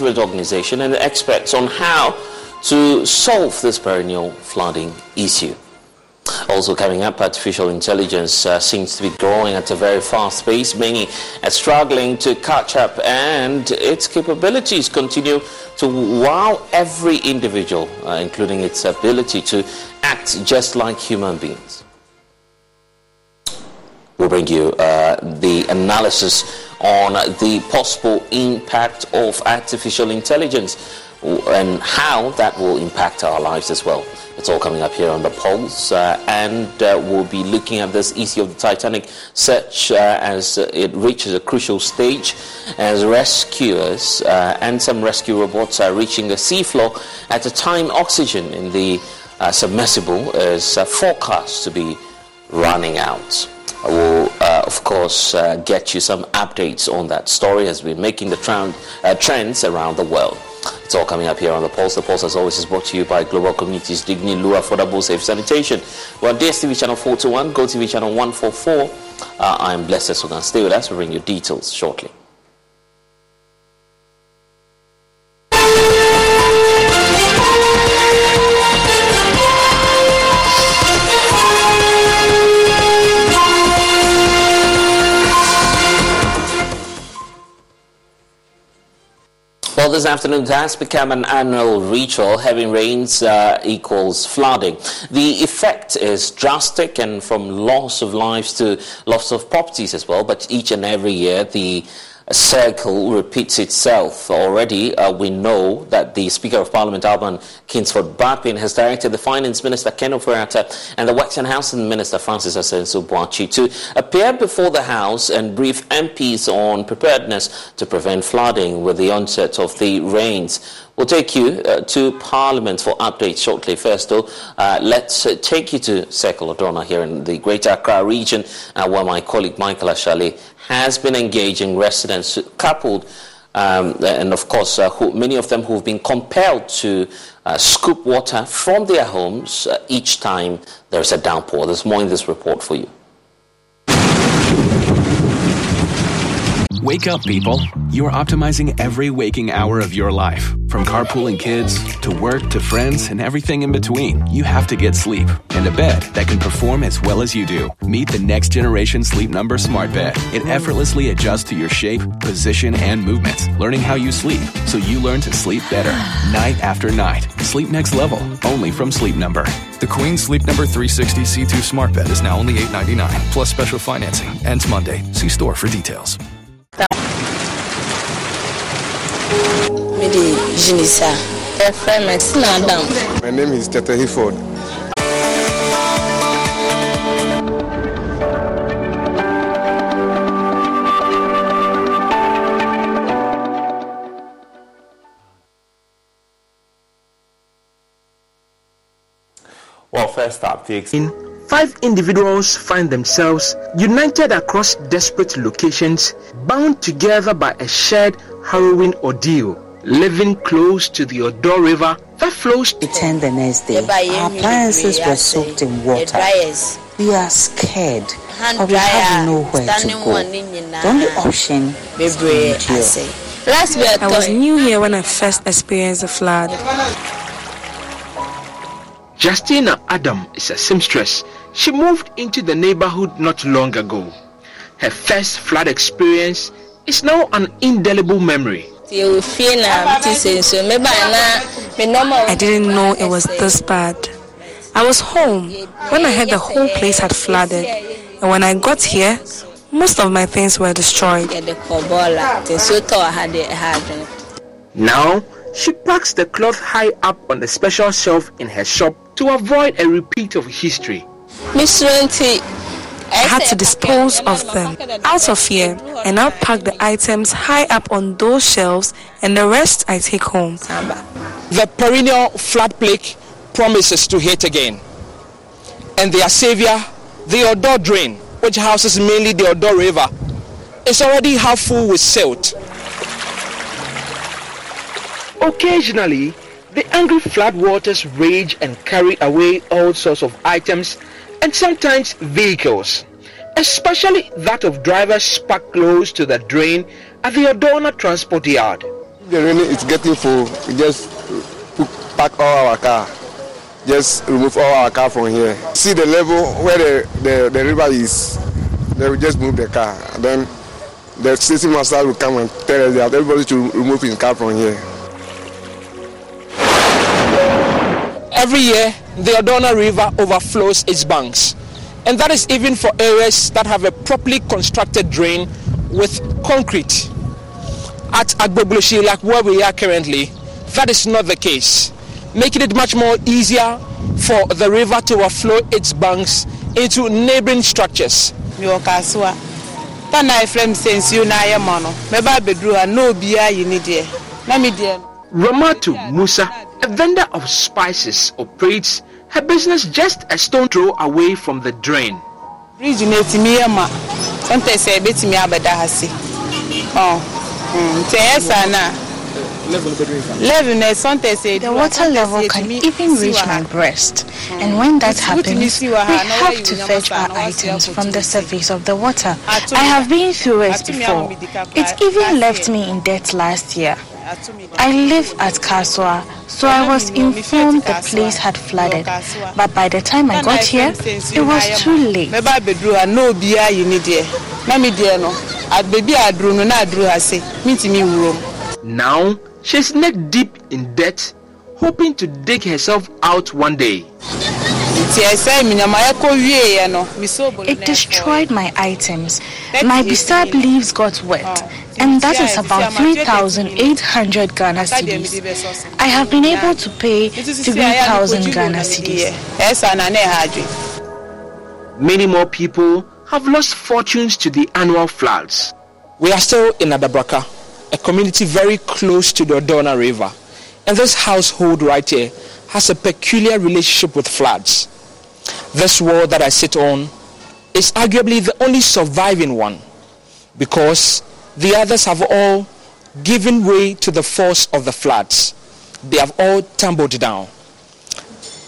management organization and experts on how to solve this perennial flooding issue. Also coming up, artificial intelligence uh, seems to be growing at a very fast pace. Many are struggling to catch up and its capabilities continue to wow every individual, uh, including its ability to act just like human beings. We'll bring you uh, the analysis on the possible impact of artificial intelligence and how that will impact our lives as well. It's all coming up here on the Pulse, uh, and uh, we'll be looking at this issue of the Titanic search uh, as it reaches a crucial stage, as rescuers uh, and some rescue robots are reaching the seafloor at a time oxygen in the uh, submersible is uh, forecast to be running out. Will, uh, of course, uh, get you some updates on that story as we're making the trend, uh, trends around the world. It's all coming up here on The Pulse. The Pulse, as always, is brought to you by Global Communities Digni Lua Affordable Safe Sanitation. We're on DSTV channel 421, GoTV channel 144. Uh, I'm Blessed Sugan. Stay with us. We'll bring you details shortly. Well, this afternoon has become an annual ritual. Heavy rains uh, equals flooding. The effect is drastic and from loss of lives to loss of properties as well. But each and every year, the circle repeats itself. Already, uh, we know that the Speaker of Parliament, Alban Kingsford Bagbin, has directed the Finance Minister, Ken Ofori-Atta, and the and Housing Minister, Francis Assenso-Boakye, to appear before the House and brief MPs on preparedness to prevent flooding with the onset of the rains. We'll take you uh, to Parliament for updates shortly. First, though, uh, let's uh, take you to Circle Odawna here in the Greater Accra region, uh, where my colleague Michael Ashali has been engaging residents coupled um, and of course, uh, who, many of them who've been compelled to uh, scoop water from their homes each time there's a downpour. There's more in this report for you. Wake up, people. You are optimizing every waking hour of your life. From carpooling kids to work to friends and everything in between. You have to get sleep and a bed that can perform as well as you do. Meet the next generation Sleep Number Smart Bed. It effortlessly adjusts to your shape, position, and movements, learning how you sleep so you learn to sleep better night after night. Sleep next level, only from Sleep Number. The Queen Sleep Number 360 C2 Smart Bed is now only $8.99 plus special financing. Ends Monday. See store for details. Mede Junisa. Yɛfrɛ me Tina Adam. My name is Tete Hiford. Well, first up, the Five individuals find themselves united across desperate locations, bound together by a shared harrowing ordeal, living close to the Odaw River that flows. Returned the next day. Our appliances were soaked in water. We are scared, but we have nowhere to go. The only option is to endure. I was new here when I first experienced the flood. Justina Adam is a seamstress she moved into the neighborhood not long ago. Her first flood experience is now an indelible memory. I didn't know it was this bad. I was home when I heard the whole place had flooded, and when I got here, most of my things were destroyed. Now, she packs the cloth high up on the special shelf in her shop to avoid a repeat of history. I had to dispose of them out of fear and now pack the items high up on those shelves and the rest I take home. The perennial flood plague promises to hit again. And their savior, the Odaw drain, which houses mainly the Odaw River, is already half full with silt. Occasionally, the angry flood waters rage and carry away all sorts of items and sometimes vehicles, especially that of drivers parked close to the drain at the Odawna Transport Yard. The rain is getting full. We just pack all our car. Just remove all our car from here. See the level where the, the, the river is. Then we just move the car. And then the station master will come and tell us that everybody should remove his car from here. Every year, the Odawna River overflows its banks. And that is even for areas that have a properly constructed drain with concrete. At Agbogbloshie, like where we are currently, that is not the case, making it much more easier for the river to overflow its banks into neighboring structures. Ramatu Musa, a vendor of spices, operates her business just a stone throw away from the drain. The water level can even reach my breast, and when that happens, we have to fetch our items from the surface of the water. I have been through it before. It even left me in debt last year. I live at Kaswa, so I was informed the place had flooded. But by the time I got here, it was too late. Now, she's neck deep in debt, hoping to dig herself out one day. It destroyed my items. My bissap leaves got wet, and that is about 3,800 Ghana cedis. I have been able to pay 3,000 Ghana cedis. Many more people have lost fortunes to the annual floods. We are still in Adabraka, a community very close to the Odawna River. And this household right here has a peculiar relationship with floods. This wall that I sit on is arguably the only surviving one because the others have all given way to the force of the floods. They have all tumbled down.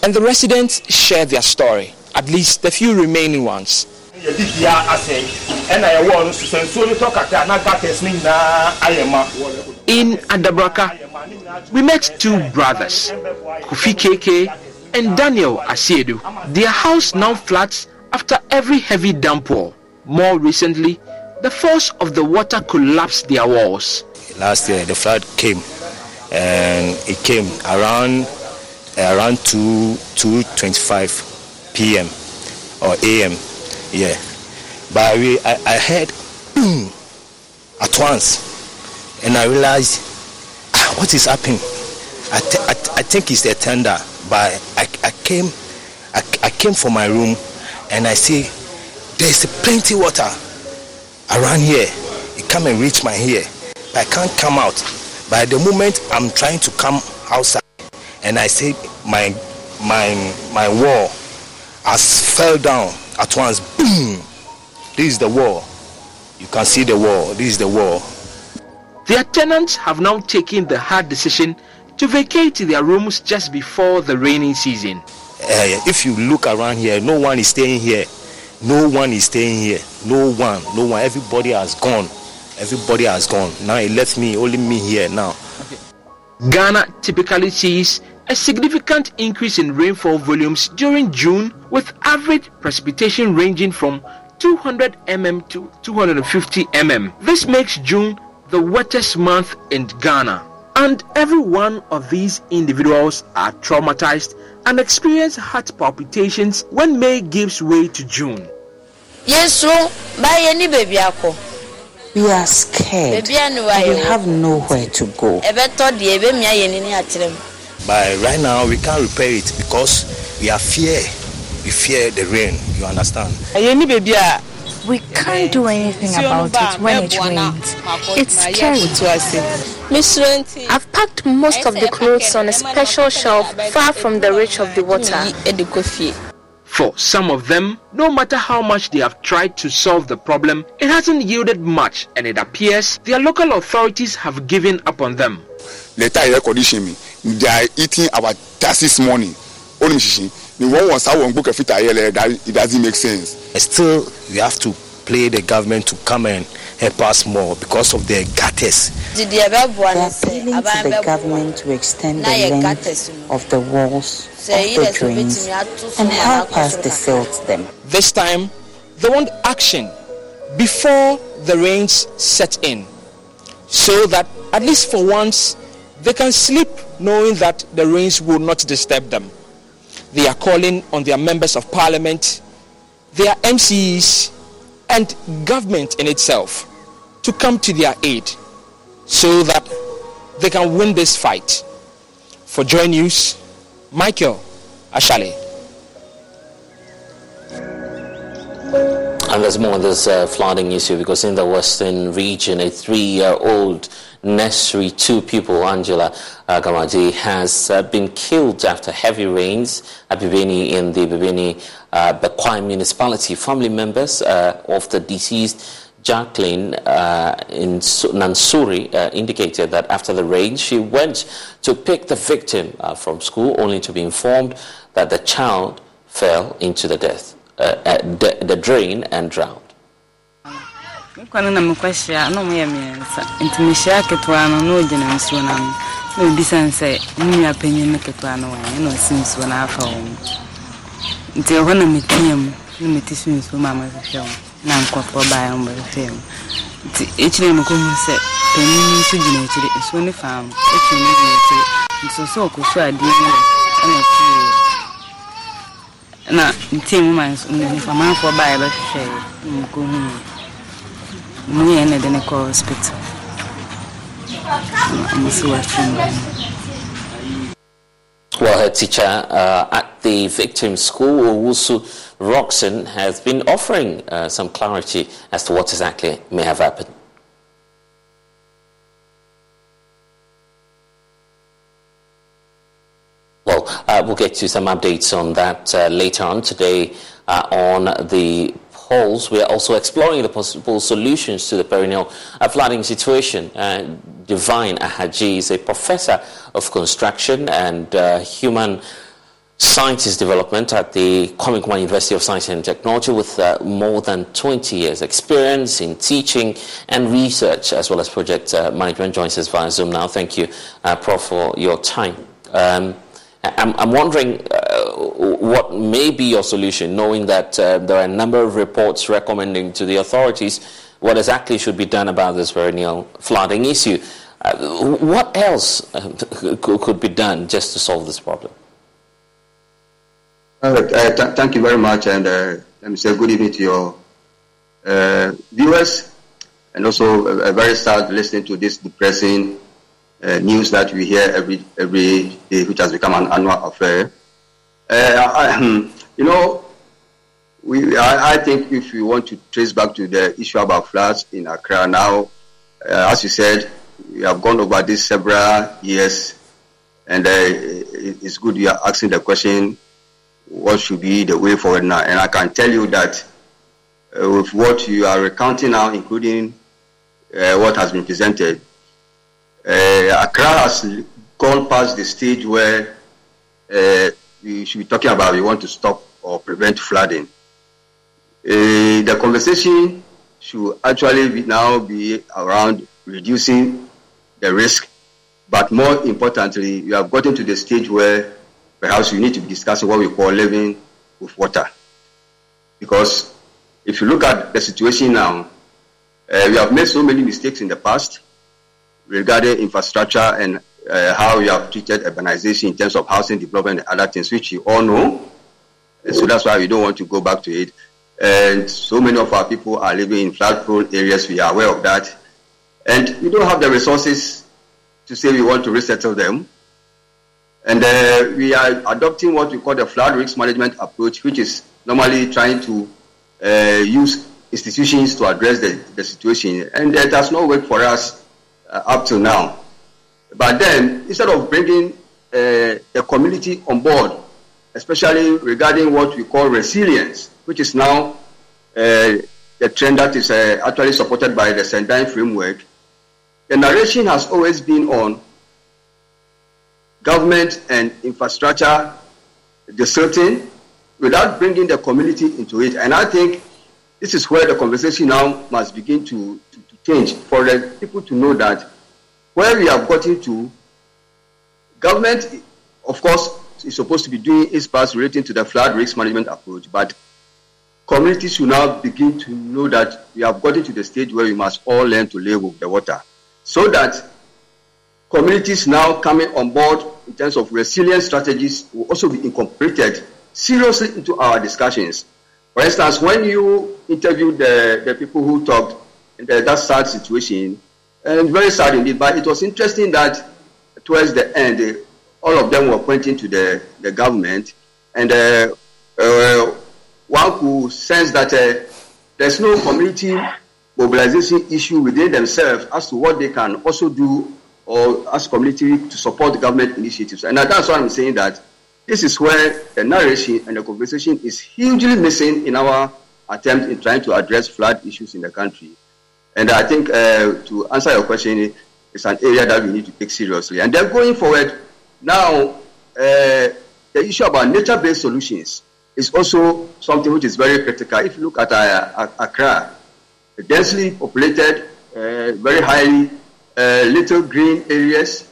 And the residents share their story, at least the few remaining ones. In Adabraka, we met two brothers, Kofi KK and Daniel Asiedu. Their house now floods after every heavy downpour. More recently, the force of the water collapsed their walls. Last year, the flood came, and it came around around 2 2:25 p.m. or a.m. Yeah, but we, I, I heard boom at once, and I realized ah, what is happening. I, th- I, th- I think it's the tender, but I, I came I, I came from my room and I see there's plenty water around here. It come and reach my ear. But I can't come out. By the moment I'm trying to come outside and I see my my my wall has fell down at once. Boom! This is the wall. You can see the wall. This is the wall. Their tenants have now taken the hard decision to vacate their rooms just before the rainy season. Uh, if you look around here, no one is staying here. No one is staying here. No one. No one. Everybody has gone. Everybody has gone. Now it left me, only me here now. Ghana typically sees a significant increase in rainfall volumes during June, with average precipitation ranging from 200 mm to 250 mm. This makes June the wettest month in Ghana. And every one of these individuals are traumatized and experience heart palpitations when May gives way to June. Yes, so by any baby We are scared. We have nowhere to go. But right now we can't repair it because we are fear. We fear the rain. You understand? We can't do anything about it when it rains. It's scary. I've packed most of the clothes on a special shelf far from the reach of the water. For some of them, no matter how much they have tried to solve the problem, it hasn't yielded much and it appears their local authorities have given up on them. Later air condition me, they are eating our taxes money. Only the one was how one book that it doesn't make sense. Still, we have to play the government to come and help us more because of the gutters. They are appealing to the government to extend the length of the walls of the drains and help us desilt them. This time, they want action before the rains set in so that at least for once they can sleep knowing that the rains will not disturb them. They are calling on their members of parliament, their MCs, and government in itself to come to their aid so that they can win this fight. For Joy News, Michael Ashale. And there's more on this uh, flooding issue because in the western region, a three-year-old nursery two pupil, Angela uh, Gamaji, has uh, been killed after heavy rains at Bibiani in the Bibiani uh, Bekwai municipality. Family members uh, of the deceased Jacqueline uh, in Nansuri uh, indicated that after the rain, she went to pick the victim uh, from school, only to be informed that the child fell into the death uh, the, the drain and drowned. Kwan na mekɔhyia na ɔmo yɛ mmiɛnsa nti mehyia ketewa no na ɔgyina nsuo no ano na obisa n sɛ ne nua panyin no ketewa no wɔn ɛna ɔsi nsuo no afa wɔn nti ɛhɔ na metia mu. Na meti so nsuo mu. A mɛhwehwɛ wɔn na nkɔfoɔ baeɛ wɔn bɛhwehwɛ mu. Nti ekyir na mekɔhu sɛ panyin no nso gyina akyire nsuo no fa mu ekyir no gyina akyire nti sɛ ɔkɔ so adeɛ mu ɛna ɔtiri na ntie mu ma nfamanfoɔ baa yɛbɛhwehwɛ yɛ nkɔhu mu hospital Well, her teacher uh, at the victim school, Owusu Roxon, has been offering uh, some clarity as to what exactly may have happened. Well, uh, we'll get to some updates on that uh, later on today uh, on the Pulse. We are also exploring the possible solutions to the perennial flooding situation. Uh, Divine Ahadzie is a professor of construction and uh, human sciences development at the Kwame University of Science and Technology with uh, more than 20 years experience in teaching and research as well as project uh, management joins us via Zoom now. Thank you, uh, Prof, for your time. Um, I'm, I'm wondering uh, what may be your solution, knowing that uh, there are a number of reports recommending to the authorities what exactly should be done about this perennial flooding issue. Uh, what else uh, could be done just to solve this problem? Uh, th- thank you very much, and uh, let me say good evening to your viewers, and also very sad listening to this depressing uh, news that we hear every every day, which has become an annual affair. Uh, I, hmm, you know, we I, I, think if we want to trace back to the issue about floods in Accra now, uh, as you said, we have gone over this several years, and uh, it's good you are asking the question, what should be the way forward now? And I can tell you that uh, with what you are recounting now, including uh, what has been presented, uh, Accra has gone past the stage where we should be talking about we want to stop or prevent flooding. Uh, the conversation should actually be now be around reducing the risk, but more importantly, we have gotten to the stage where perhaps we need to be discussing what we call living with water. Because if you look at the situation now, uh, we have made so many mistakes in the past regarding infrastructure and uh, how we have treated urbanization in terms of housing development and other things, which you all know. So that's why we don't want to go back to it. And so many of our people are living in flood-prone areas. We are aware of that. And we don't have the resources to say we want to resettle them. And uh, we are adopting what we call the flood risk management approach, which is normally trying to uh, use institutions to address the, the situation. And it has not worked for us uh, up to now. But then, instead of bringing uh, the community on board, especially regarding what we call resilience, which is now uh, trend that is uh, actually supported by the Sendai framework, the narration has always been on government and infrastructure deserting without bringing the community into it. And I think this is where the conversation now must begin to, to, to change for the people to know that where we have gotten to, government, of course, is supposed to be doing its part relating to the flood risk management approach, but communities should now begin to know that we have gotten to the stage where we must all learn to live with the water. So that communities now coming on board in terms of resilience strategies will also be incorporated seriously into our discussions. For instance, when you interviewed the, the people who talked in the, that sad situation, and very sad indeed, but it was interesting that towards the end, all of them were pointing to the, the government, and uh, uh, one could sense that uh, there's no community mobilization issue within themselves as to what they can also do or as community to support government initiatives. And that's why I'm saying that this is where the narration and the conversation is hugely missing in our attempt in trying to address flood issues in the country. And I think uh, to answer your question, it's an area that we need to take seriously. And then going forward, now, uh, the issue about nature-based solutions is also something which is very critical. If you look at uh, Accra, densely populated, uh, very highly uh, little green areas,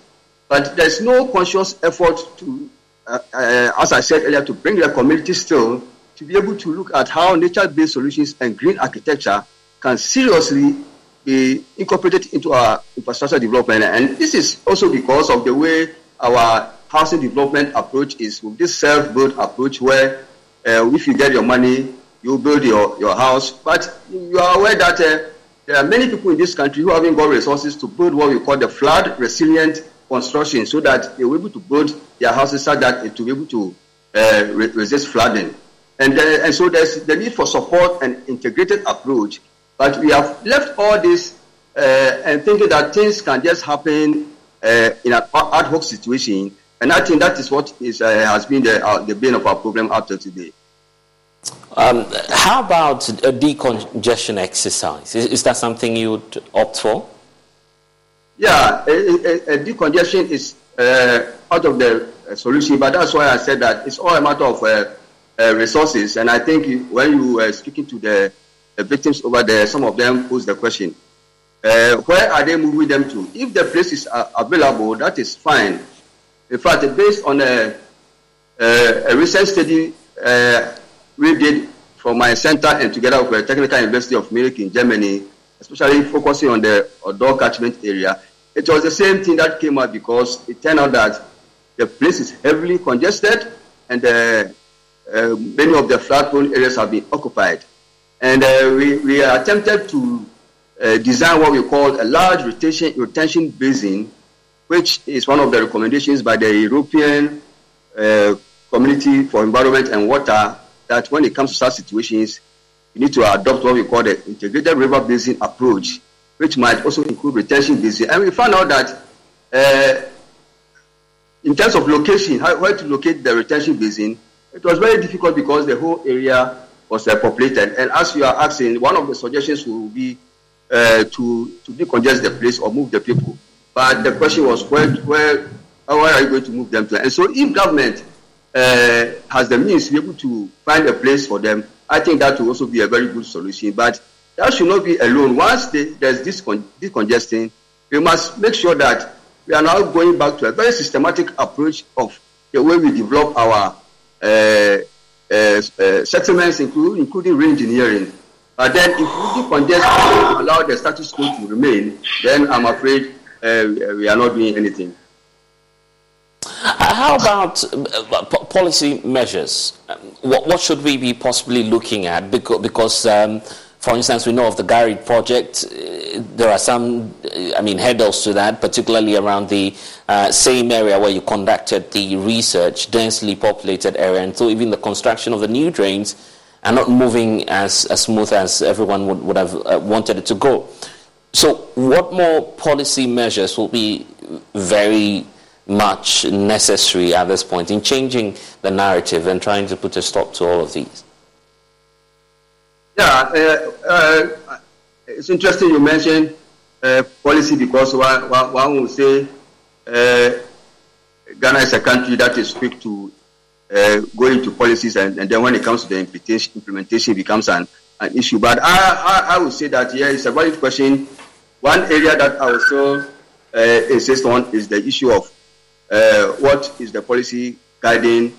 but there's no conscious effort to, uh, uh, as I said earlier, to bring the community still to be able to look at how nature-based solutions and green architecture can seriously be incorporated into our infrastructure development. And this is also because of the way our housing development approach is with this self-build approach where uh, if you get your money, you build your, your house. But you are aware that uh, there are many people in this country who haven't got resources to build what we call the flood resilient construction so that they will be able to build their houses so that it will be able to uh, resist flooding. And, uh, and so there's the need for support and integrated approach. But we have left all this uh, and thinking that things can just happen uh, in an ad hoc situation. And I think that is what is, uh, has been the, uh, the bane of our problem up to today. Um, how about a decongestion exercise? Is, is, that something you would opt for? Yeah, a, a, a decongestion is uh, out of the solution, but that's why I said that it's all a matter of uh, uh, resources. And I think when you were speaking to the, victims over there, some of them pose the question uh, where are they moving them to? If the place is uh, available, that is fine. In fact, based on a, a, a recent study uh, we did from my center and together with the Technical University of Munich in Germany, especially focusing on the Odaw catchment area, it was the same thing that came out because it turned out that the place is heavily congested and uh, uh, many of the flat prone areas have been occupied. And uh, we, we attempted to uh, design what we call a large retention, retention basin, which is one of the recommendations by the European uh, Community for Environment and Water that when it comes to such situations, you need to adopt what we call the integrated river basin approach, which might also include retention basin. And we found out that uh, in terms of location, how, where to locate the retention basin, it was very difficult because the whole area was uh, populated. And as you are asking, one of the suggestions will be uh, to to decongest the place or move the people. But the question was where where where are you going to move them to? And so if government uh, has the means to be able to find a place for them, I think that will also be a very good solution. But that should not be alone. Once they, there's this decongesting, we must make sure that we are now going back to a very systematic approach of the way we develop our uh settlements, including, including re-engineering. But then if we decongest allow the status quo to remain, then I'm afraid uh, we are not doing anything. How about uh, policy measures? Um, what, should we be possibly looking at? Because, because um, for instance, we know of the GARID project. Uh, there are some, uh, I mean, hurdles to that, particularly around the uh, same area where you conducted the research, densely populated area, and so even the construction of the new drains are not moving as, as smooth as everyone would, would have uh, wanted it to go. So, what more policy measures will be very much necessary at this point in changing the narrative and trying to put a stop to all of these? Yeah, uh, uh, it's interesting you mentioned uh, policy because one, one, one will say uh, Ghana is a country that is quick to go into policies, and, and, then when it comes to the implementation, implementation becomes an, an issue. But I, I, I, would say that, yeah, it's a valid question one area that I also insist on is the issue of uh, what is the policy guiding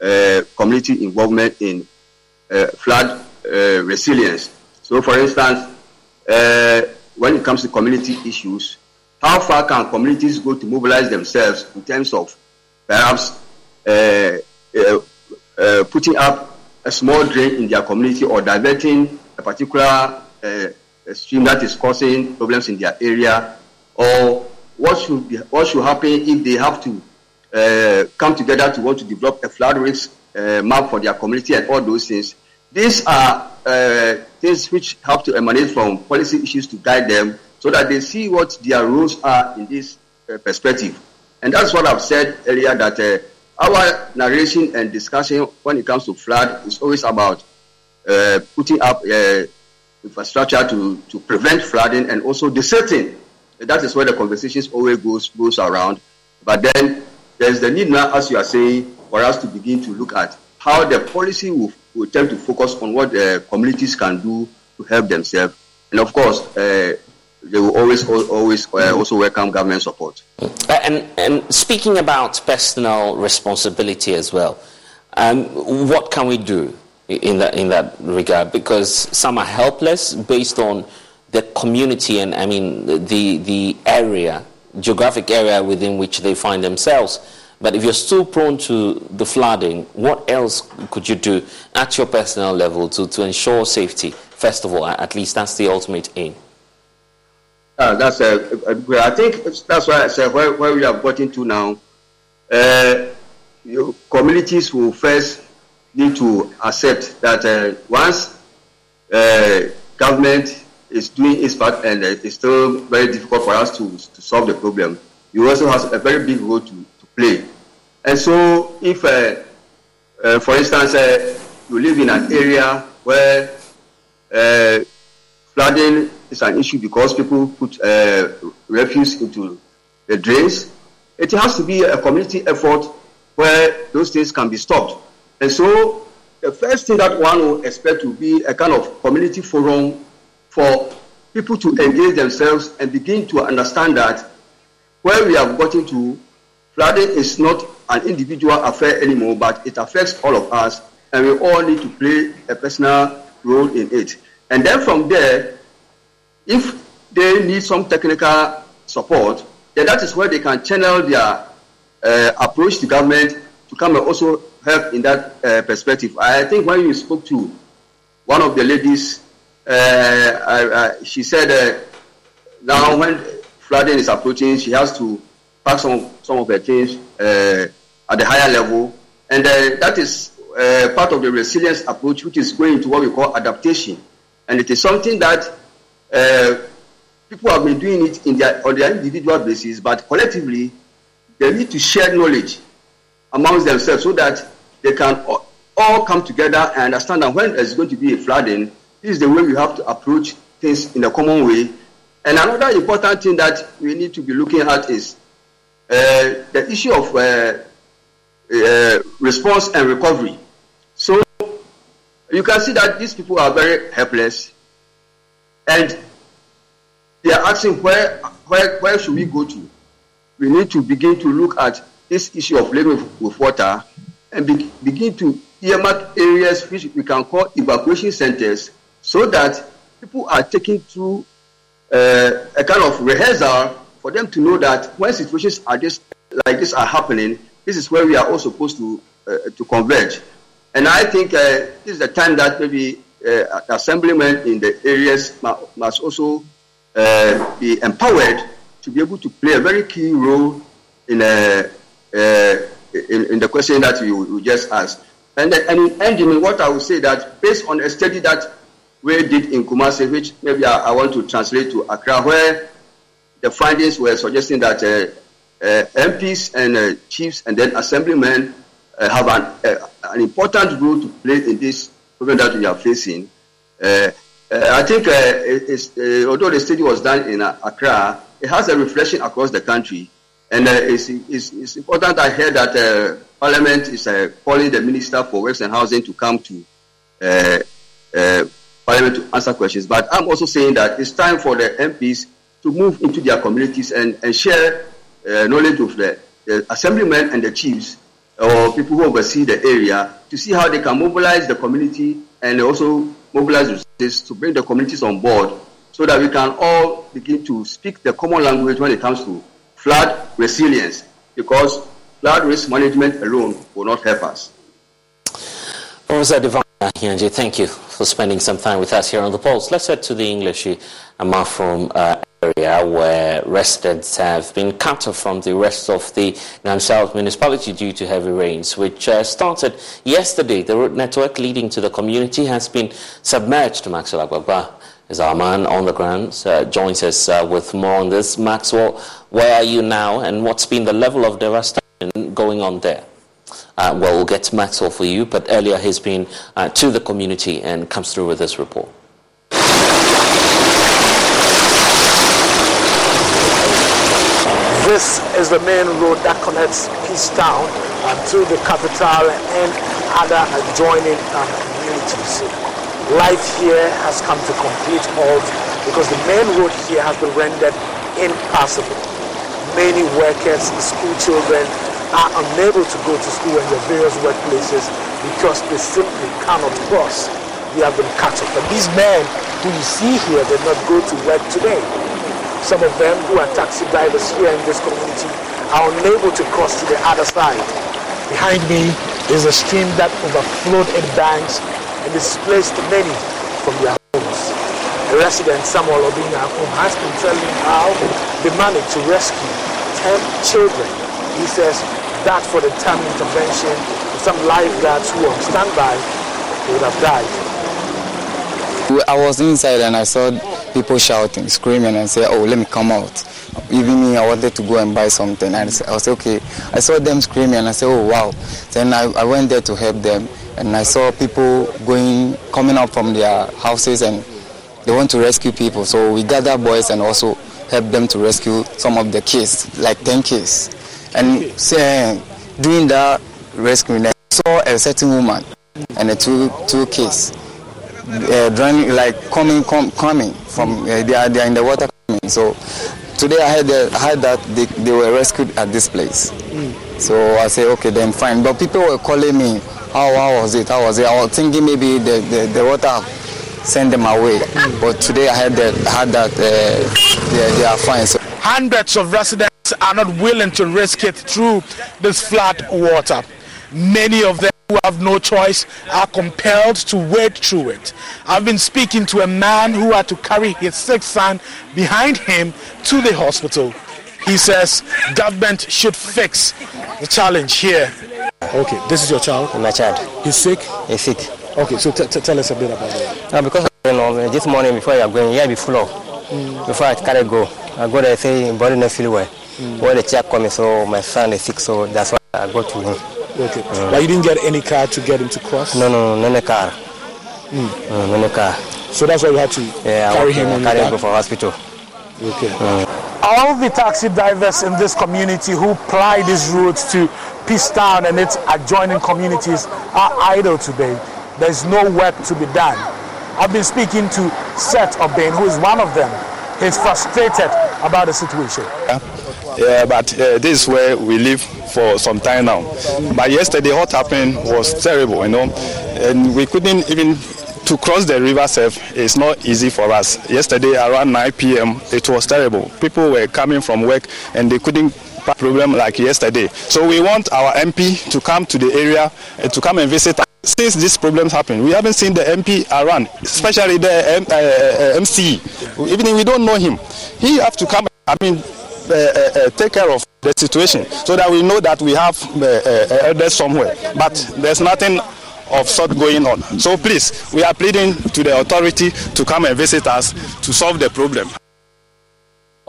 uh, community involvement in uh, flood uh, resilience. So, for instance, uh, when it comes to community issues, how far can communities go to mobilize themselves in terms of perhaps putting up a small drain in their community or diverting a particular stream that is causing problems in their area, or what should be, what should happen if they have to uh, come together to want to develop a flood risk uh, map for their community and all those things. These are uh, things which help to emanate from policy issues to guide them so that they see what their roles are in this uh, perspective. And that's what I've said earlier that uh, our narration and discussion when it comes to flood is always about uh, putting up infrastructure to, to prevent flooding and also deserting. That is where the conversations always goes goes around. But then there's the need now, as you are saying, for us to begin to look at how the policy will, will tend to focus on what the communities can do to help themselves. And of course, uh, they will always always uh, also welcome government support. Uh, and, and speaking about personal responsibility as well, um, what can we do in that in that regard? Because some are helpless based on the community and I mean the the area geographic area within which they find themselves. But if you're still prone to the flooding, what else could you do at your personal level to, to ensure safety? First of all, at least that's the ultimate aim. Uh, that's I think that's why I said where, where we have gotten to now. Uh, communities will first need to accept that uh, once uh, government is doing its part and it's still very difficult for us to, to solve the problem. You also have a very big role to play. And so, if, uh, uh, for instance, uh, you live in an area where uh, flooding is an issue because people put uh, refuse into the drains, it has to be a community effort where those things can be stopped. And so, the first thing that one will expect to be a kind of community forum for people to engage themselves and begin to understand that where we have gotten to, flooding is not an individual affair anymore, but it affects all of us, and we all need to play a personal role in it. And then from there, if they need some technical support, then that is where they can channel their uh, approach to government to come and also help in that uh, perspective. I think when you spoke to one of the ladies uh, I, she said uh, now when flooding is approaching, she has to pack some some of the things uh, at the higher level, and that is part of the resilience approach, which is going to what we call adaptation, and it is something that people have been doing it in their on their individual basis, but collectively they need to share knowledge amongst themselves so that they can all come together and understand that when there's going to be a flooding, this is the way we have to approach things in a common way. And another important thing that we need to be looking at is uh, the issue of uh, uh, response and recovery. So you can see that these people are very helpless, and they are asking where where where should we go to? We need to begin to look at this issue of living with water and be, begin to earmark areas which we can call evacuation centers so that people are taken through uh, a kind of rehearsal for them to know that when situations are this, like this are happening, this is where we are all supposed to uh, to converge. And I think uh, this is the time that maybe uh, assemblymen in the areas must also uh, be empowered to be able to play a very key role in, uh, uh, in, in, the question that you, you just asked. And, and in ending, what I would say that based on a study that we did in Kumasi, which maybe I, I, want to translate to Accra, where the findings were suggesting that uh, uh, MPs and uh, chiefs and then assemblymen uh, have an, uh, an important role to play in this problem that we are facing. Uh, I think although the study was done in Accra, it has a reflection across the country. And it's, it's, it's, important I hear that Parliament is calling the Minister for Works and Housing to come to Parliament to answer questions. But I'm also saying that it's time for the MPs to move into their communities and, and share uh, knowledge of the, the assemblymen and the chiefs or people who oversee the area to see how they can mobilize the community and also mobilize resources to bring the communities on board so that we can all begin to speak the common language when it comes to flood resilience because flood risk management alone will not help us. Thank you for spending some time with us here on the Pulse. Let's head to the Ngleshie Amanfro uh, area where residents have been cut off from the rest of the Nan South municipality due to heavy rains, which uh, started yesterday. The road network leading to the community has been submerged. Maxwell Agbagba is our man on the ground, uh, joins us uh, with more on this. Maxwell, where are you now and what's been the level of devastation going on there? Uh, well, we'll get Maxwell for you, but earlier he's been uh, to the community and comes through with this report. This is the main road that connects Peace Town um, to the capital and other adjoining um, communities. Life here has come to complete halt because the main road here has been rendered impassable. Many workers, school children are unable to go to school and their various workplaces because they simply cannot cross. They have been cut off. And these men who you see here did not go to work today. Some of them who are taxi drivers here in this community are unable to cross to the other side. Behind me is a stream that overflowed its banks and displaced many from their homes. The resident Samuel Obina has been telling how they managed to rescue 10 children. He says that for the time intervention, of some lifeguards who were on standby would have died. I was inside and I saw people shouting, screaming, and say, "Oh, let me come out." Even me, I wanted to go and buy something. And I was okay. I saw them screaming, and I said, "Oh, wow!" Then I, I went there to help them, and I saw people going, coming out from their houses, and they want to rescue people. So we gathered boys and also help them to rescue some of the kids, like 10 kids. And say, doing that rescue, I saw a certain woman and the two two kids uh, drowning, like coming, com, coming from, uh, they, are, they are in the water coming. So today I heard, uh, heard that they, they were rescued at this place. Mm. So I say, okay, then fine. But people were calling me, how, how was it? How was it? I was thinking maybe the, the, the water sent them away. Mm. But today I heard that, heard that uh, they, they are fine. So Hundreds of residents are not willing to risk it through this flood water. Many of them who have no choice are compelled to wade through it. I've been speaking to a man who had to carry his sick son behind him to the hospital. He says government should fix the challenge here. Okay, this is your child? My child. He's sick? He's sick. Okay, so t- t- tell us a bit about that. No, because you know, this morning before you are going, here be full of. Mm. Before I carry go, I go there say body not feel well. Mm. When the check coming, so my son is sick, so that's why I go to him. Okay. Mm. But you didn't get any car to get him to cross? No, no, no, no car. Mm. Mm, no, no car. So that's why you had to yeah, carry I, him in carry him go for hospital. Okay. All the taxi drivers in this community who ply these routes to Peace Town and its adjoining communities are idle today. There's no work to be done. I've been speaking to Seth Obin, who is one of them. He's frustrated about the situation. Yeah, yeah but uh, this is where we live for some time now. But yesterday, what happened was terrible, you know, and we couldn't even to cross the river surf is not easy for us. Yesterday around 9 p.m. it was terrible. People were coming from work and they couldn't problem like yesterday. So we want our MP to come to the area uh, to come and visit. Since these problems happened, we haven't seen the MP around, especially the M- uh, uh, MC. Even if we don't know him, he have to come. I mean, uh, uh, take care of the situation so that we know that we have uh, elders somewhere. But there's nothing of sort going on. So please, we are pleading to the authority to come and visit us to solve the problem.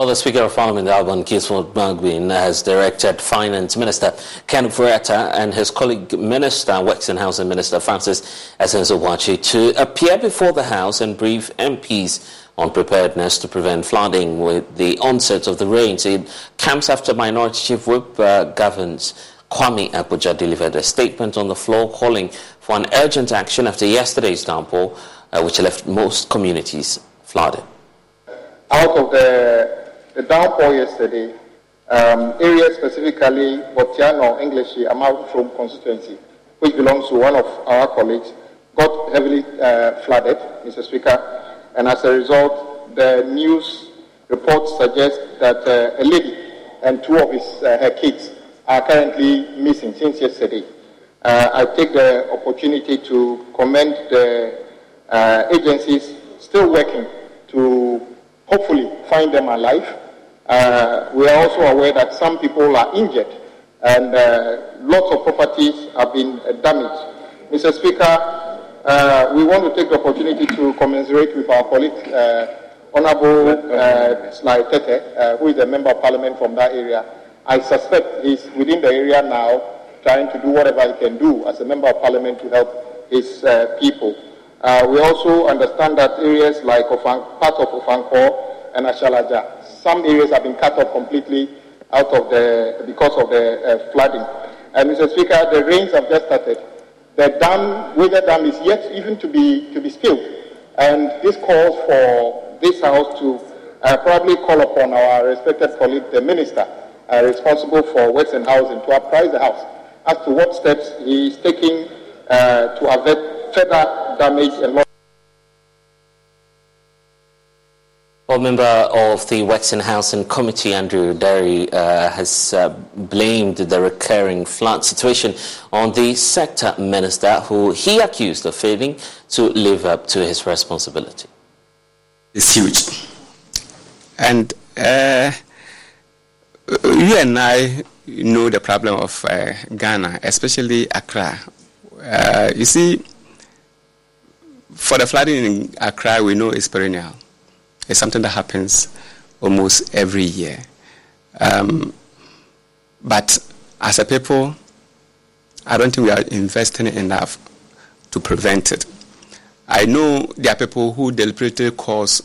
Well, the Speaker of Parliament, Alban Kingsford Bagbin, has directed Finance Minister Ken Ofori-Atta and his colleague Minister, and Housing Minister Francis Assenso-Boakye to appear before the House and brief MPs on preparedness to prevent flooding with the onset of the rains. It comes after Minority Chief Whip uh, governs Kwame Agbodza delivered a statement on the floor calling for an urgent action after yesterday's downpour, uh, which left most communities flooded. Out of the the downpour yesterday, um, areas specifically Bortianor, Ngleshie, Amount from constituency, which belongs to one of our colleagues, got heavily uh, flooded, Mr. Speaker, and as a result, the news reports suggest that uh, a lady and two of his, uh, her kids are currently missing since yesterday. Uh, I take the opportunity to commend the uh, agencies still working to hopefully find them alive. Uh, we are also aware that some people are injured and uh, lots of properties have been damaged. Mr. Speaker, uh, we want to take the opportunity to commiserate with our colleague, uh, Honorable uh, Tete, uh, who is a member of parliament from that area. I suspect he's within the area now, trying to do whatever he can do as a member of parliament to help his uh, people. Uh, we also understand that areas like part of Ofankor and Ashalaja, some areas have been cut off completely out of the because of the flooding. And Mr. Speaker, the rains have just started. The dam, Weija Dam, is yet even to be to be spilled, and this calls for this House to uh, probably call upon our respected colleague, the Minister uh, responsible for works and housing, to apprise the House as to what steps he is taking uh, to avert further damage and loss. Well, member of the Works and Housing Committee, Andrew Derry, uh, has uh, blamed the recurring flood situation on the sector minister, who he accused of failing to live up to his responsibility. It's huge. And uh, you and I know the problem of uh, Ghana, especially Accra. Uh, you see, for the flooding in Accra, we know it's perennial it's something that happens almost every year. Um, but as a people, I don't think we are investing enough to prevent it. I know there are people who deliberately cause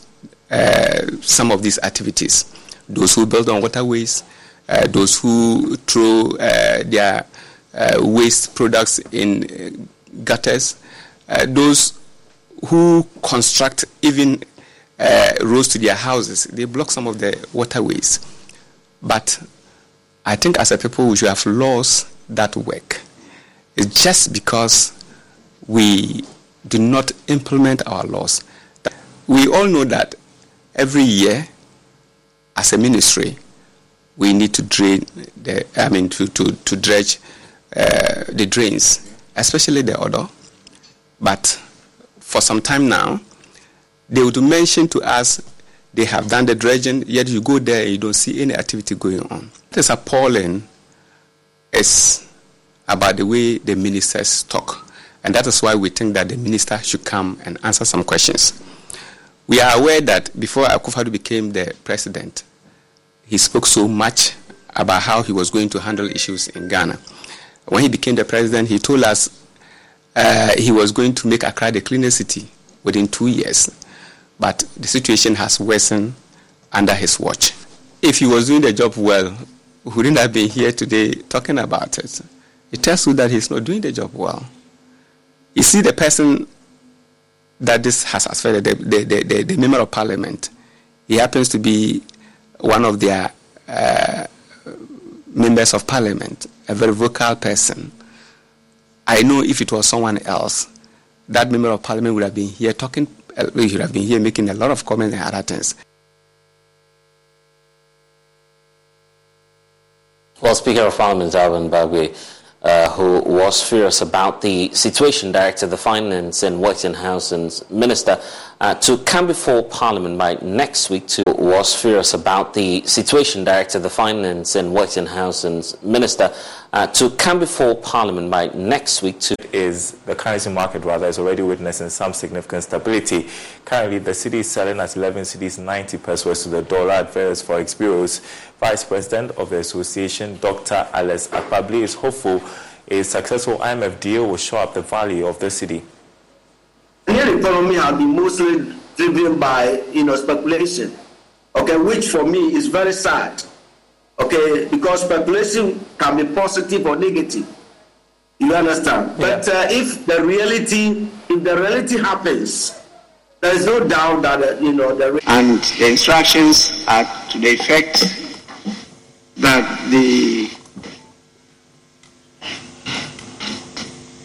uh, some of these activities. Those who build on waterways, uh, those who throw uh, their uh, waste products in gutters, uh, those who construct even uh, roads to their houses. They block some of the waterways. But I think as a people, we should have laws that work. It's just because we do not implement our laws. We all know that every year, as a ministry, we need to drain the, I mean, to, to, to dredge uh, the drains, especially the Odaw. But for some time now, they would mention to us they have done the dredging, yet you go there and you don't see any activity going on. What is appalling is about the way the ministers talk. And that is why we think that the minister should come and answer some questions. We are aware that before Akufo-Addo became the president, he spoke so much about how he was going to handle issues in Ghana. When he became the president, he told us uh, he was going to make Accra the cleanest city within two years. But the situation has worsened under his watch. If he was doing the job well, we wouldn't have been here today talking about it. It tells you that he's not doing the job well. You see, the person that this has affected, the, the, the, the member of parliament, he happens to be one of their uh, members of parliament, a very vocal person. I know if it was someone else, that member of parliament would have been here talking we should have been here making a lot of comments and other things. Well, Speaker of Parliament Alban Bagbin, uh, who was furious about the situation, directed the Finance and Works and Minister uh, to come before Parliament by next week. To was furious about the situation, directed the Finance and Works and Minister uh, to come before Parliament by next week. To is the currency market rather is already witnessing some significant stability. Currently, the cedi is selling at 11 cedis 90 pesos to the dollar at various forex bureaus. Vice President of the association, Dr. Alex Akpabli, is hopeful a successful IMF deal will show up the value of the cedi. Indian economy has been mostly driven by you know speculation, okay, which for me is very sad, okay, because speculation can be positive or negative. You understand? Yeah. But uh, if the reality, if the reality happens, there is no doubt that uh, you know the. and the instructions are to the effect that the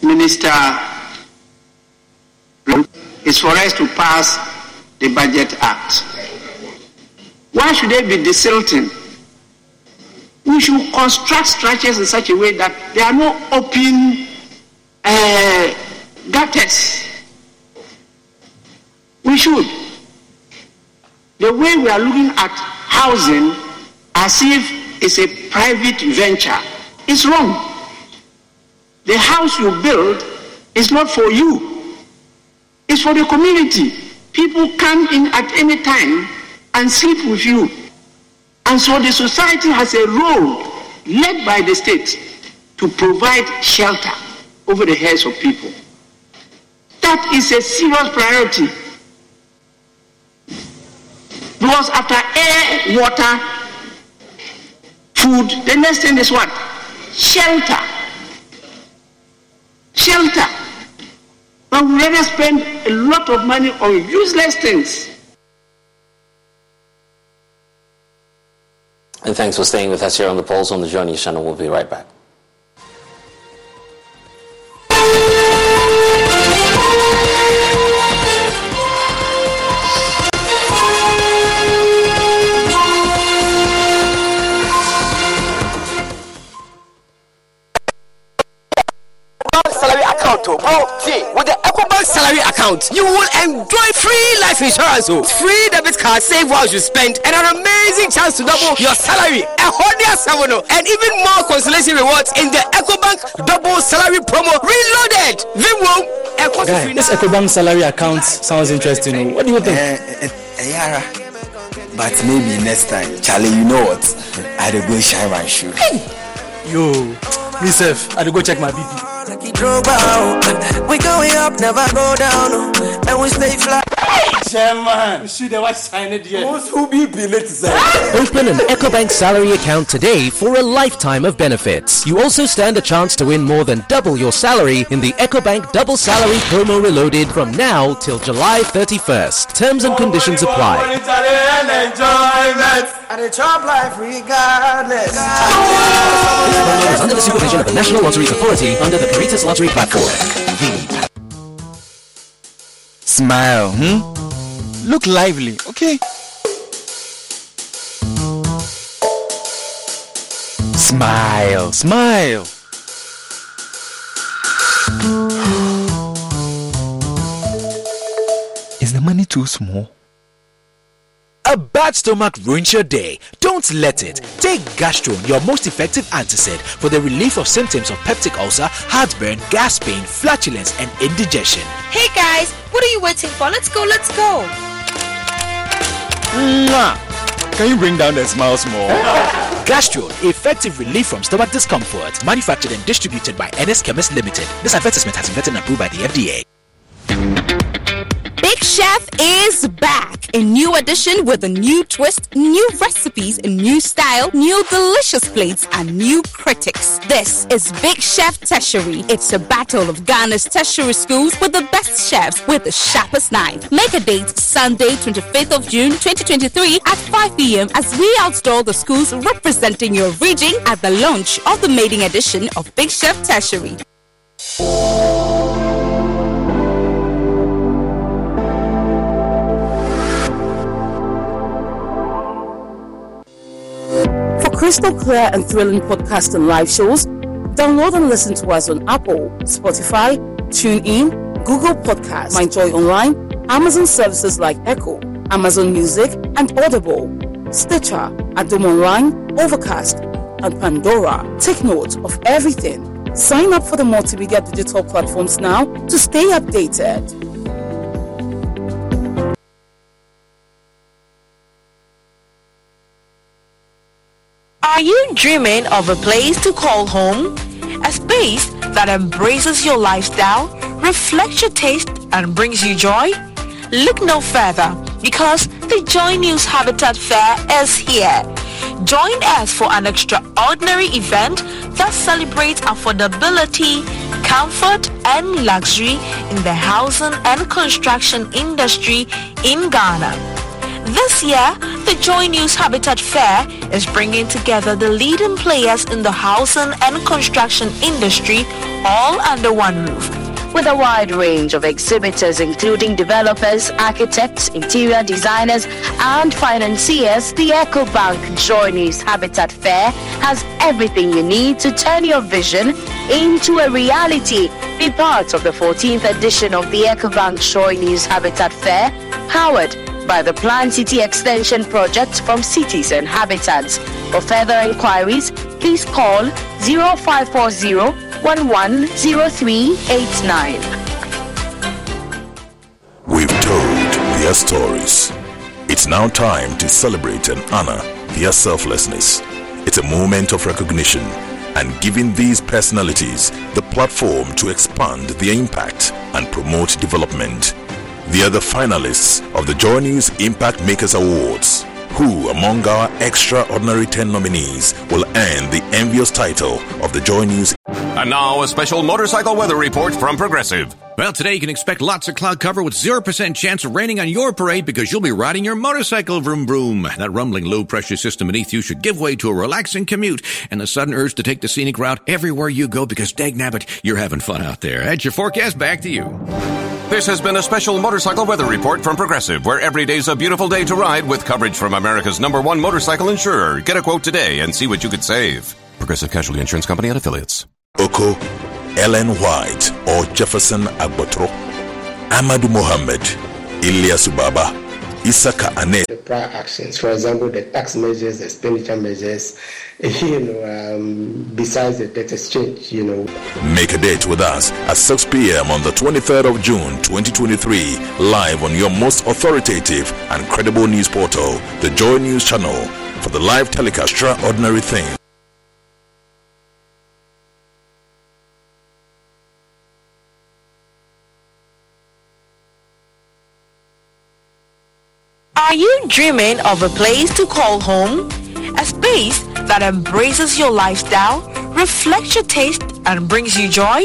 minister is for us to pass the Budget Act. Why should they be desilting? We should construct structures in such a way that there are no open uh, gutters. We should. The way we are looking at housing as if it's a private venture is wrong. The house you build is not for you, it's for the community. People come in at any time and sleep with you. And so the society has a role led by the state to provide shelter over the heads of people. That is a serious priority. Because after air, water, food, the next thing is what? Shelter. Shelter. But we rather spend a lot of money on useless things. And thanks for staying with us here on the Pulse on the Joy News channel. We'll be right back. Account, you will enjoy free life insurance, oh, free debit card, save while you spend, and an amazing chance to double your salary. A hundred seven, and even more consolation rewards in the EcoBank double salary promo reloaded. Vimwo, Guy, this EcoBank salary account sounds interesting. Oh. What do you think? Uh, uh, Yara. But maybe next time, Charlie, you know what? I'd go shine my shoe. Hey. Yo, myself, I'd go check my BP. We going up, never go down, and we stay fly. Chairman, see the white sign it here. Who be say? Eh? Open an EcoBank salary account today for a lifetime of benefits. You also stand a chance to win more than double your salary in the EcoBank Double Salary Promo Reloaded from now till July 31st. Terms and conditions apply. Under the supervision of the National Lotteries Authority under the Caritas Lottery platform. Smile, hmm? Look lively, okay? Smile, smile. Is the money too small? A bad stomach ruins your day. Don't let it. Take Gastron, your most effective antacid for the relief of symptoms of peptic ulcer, heartburn, gas pain, flatulence, and indigestion. Hey guys, what are you waiting for? Let's go, let's go. Mwah. Can you bring down the smiles more? Gastron, effective relief from stomach discomfort. Manufactured and distributed by NS Chemist Limited. This advertisement has been vetted and approved by the FDA. Chef is back. A new edition with a new twist, new recipes, a new style, new delicious plates, and new critics. This is Big Chef Tertiary. It's a battle of Ghana's tertiary schools with the best chefs with the sharpest knife. Make a date Sunday, 25th of June, 2023 at 5 p.m. as we outdoor the schools representing your region at the launch of the maiden edition of Big Chef Tertiary. Crystal clear and thrilling podcast and live shows, download and listen to us on Apple, Spotify, TuneIn, Google Podcasts, MyJoyOnline, Amazon services like Echo, Amazon Music, and Audible, Stitcher, Adom Online, Overcast, and Pandora. Take note of everything. Sign up for the multimedia digital platforms now to stay updated. Are you dreaming of a place to call home? A space that embraces your lifestyle, reflects your taste, and brings you joy? Look no further because the Joy News Habitat Fair is here. Join us for an extraordinary event that celebrates affordability, comfort, and luxury in the housing and construction industry in Ghana. This year, the Joy News Habitat Fair is bringing together the leading players in the housing and construction industry all under one roof. With a wide range of exhibitors including developers, architects, interior designers, and financiers, the EcoBank Joy News Habitat Fair has everything you need to turn your vision into a reality. Be part of the 14th edition of the EcoBank Joy News Habitat Fair, powered by the Plan City Extension Project from Cities and Habitats. For further inquiries, please call 0540 110389. We've told their stories. It's now time to celebrate and honor their selflessness. It's a moment of recognition and giving these personalities the platform to expand their impact and promote development. The finalists of the Joy News Impact Makers Awards. Who among our extraordinary 10 nominees will earn the envious title of the Joy News? And now a special motorcycle weather report from Progressive. Well, today you can expect lots of cloud cover with 0% chance of raining on your parade because you'll be riding your motorcycle vroom vroom. That rumbling low pressure system beneath you should give way to a relaxing commute and the sudden urge to take the scenic route everywhere you go because dag nabbit, you're having fun out there. That's your forecast. Back to you. This has been a special motorcycle weather report from Progressive, where every day's a beautiful day to ride with coverage from America's number one motorcycle insurer. Get a quote today and see what you could save. Progressive Casualty Insurance Company and affiliates. Oko, Ellen White, or Jefferson Agbotro, Amadou Mohammed, Ilyas Ubaba, Isaka Ane. The prior actions, for example, the tax measures, the expenditure measures, you know, um, besides the debt exchange, you know. Make a date with us at 6 p.m. on the 23rd of June 2023, live on your most authoritative and credible news portal, the Joy News Channel, for the live telecast Extraordinary Thing. Are you dreaming of a place to call home? A space that embraces your lifestyle, reflects your taste, and brings you joy?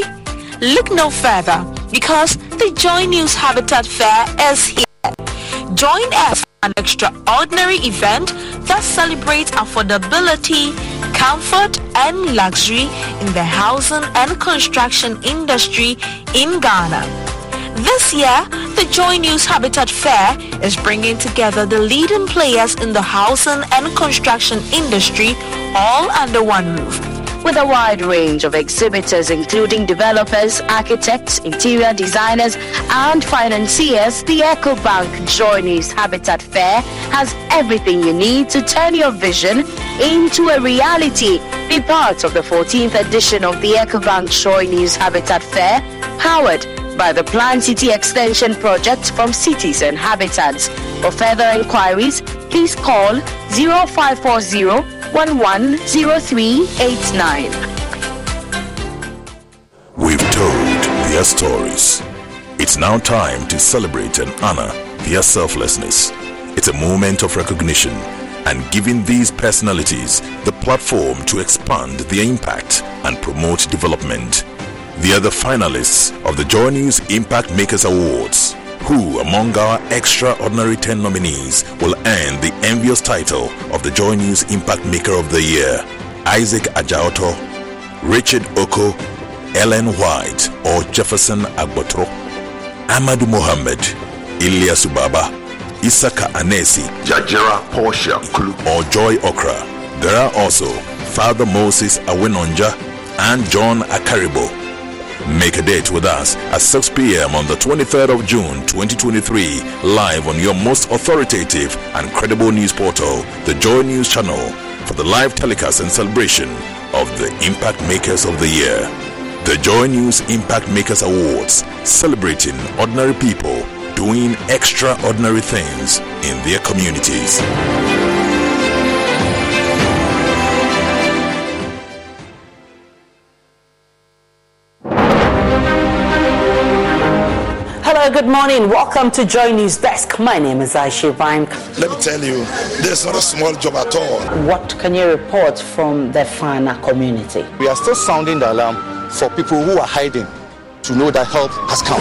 Look no further because the Joy News Habitat Fair is here. Join us for an extraordinary event that celebrates affordability, comfort, and luxury in the housing and construction industry in Ghana. This year, the Joy News Habitat Fair is bringing together the leading players in the housing and construction industry all under one roof. With a wide range of exhibitors including developers, architects, interior designers, and financiers, the EcoBank Joy News Habitat Fair has everything you need to turn your vision into a reality. Be part of the 14th edition of the EcoBank Joy News Habitat Fair, powered by the Plan City Extension Project from Cities and Habitats. For further inquiries, please call 0540 110389. We've told their stories. It's now time to celebrate and honor their selflessness. It's a moment of recognition and giving these personalities the platform to expand their impact and promote development. They are the finalists of the Joy News Impact Makers Awards. Who among our extraordinary 10 nominees will earn the envious title of the Joy News Impact Maker of the Year? Isaac Ajaoto, Richard Oko, Ellen White, or Jefferson Agbotro? Amadou Mohammed, Ilyas Ubaba, Isaka Anesi, Jajira Portia Kulu, or Joy Okra. There are also Father Moses Awenonja and John Akaribo. Make a date with us at 6 p.m. on the 23rd of June 2023, live on your most authoritative and credible news portal, the Joy News Channel, for the live telecast and celebration of the Impact Makers of the Year. The Joy News Impact Makers Awards, celebrating ordinary people doing extraordinary things in their communities. Hello, good morning. Welcome to Joy News Desk. My name is Aisha Vank. Let me tell you, this is not a small job at all. What can you report from the Fana community? We are still sounding the alarm for people who are hiding to know that help has come.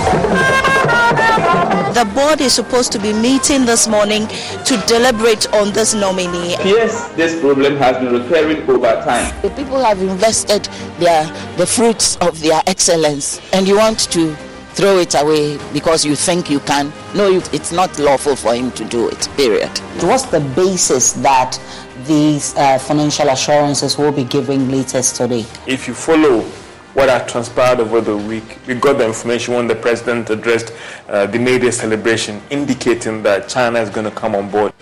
the board is supposed to be meeting this morning to deliberate on this nominee. Yes, this problem has been recurring over time. The people have invested their the fruits of their excellence, and you want to throw it away because you think you can. No, it's not lawful for him to do it. Period. What's the basis that these uh, financial assurances will be giving latest today? If you follow what had transpired over the week. We got the information when the president addressed uh, the May Day celebration, indicating that China is going to come on board.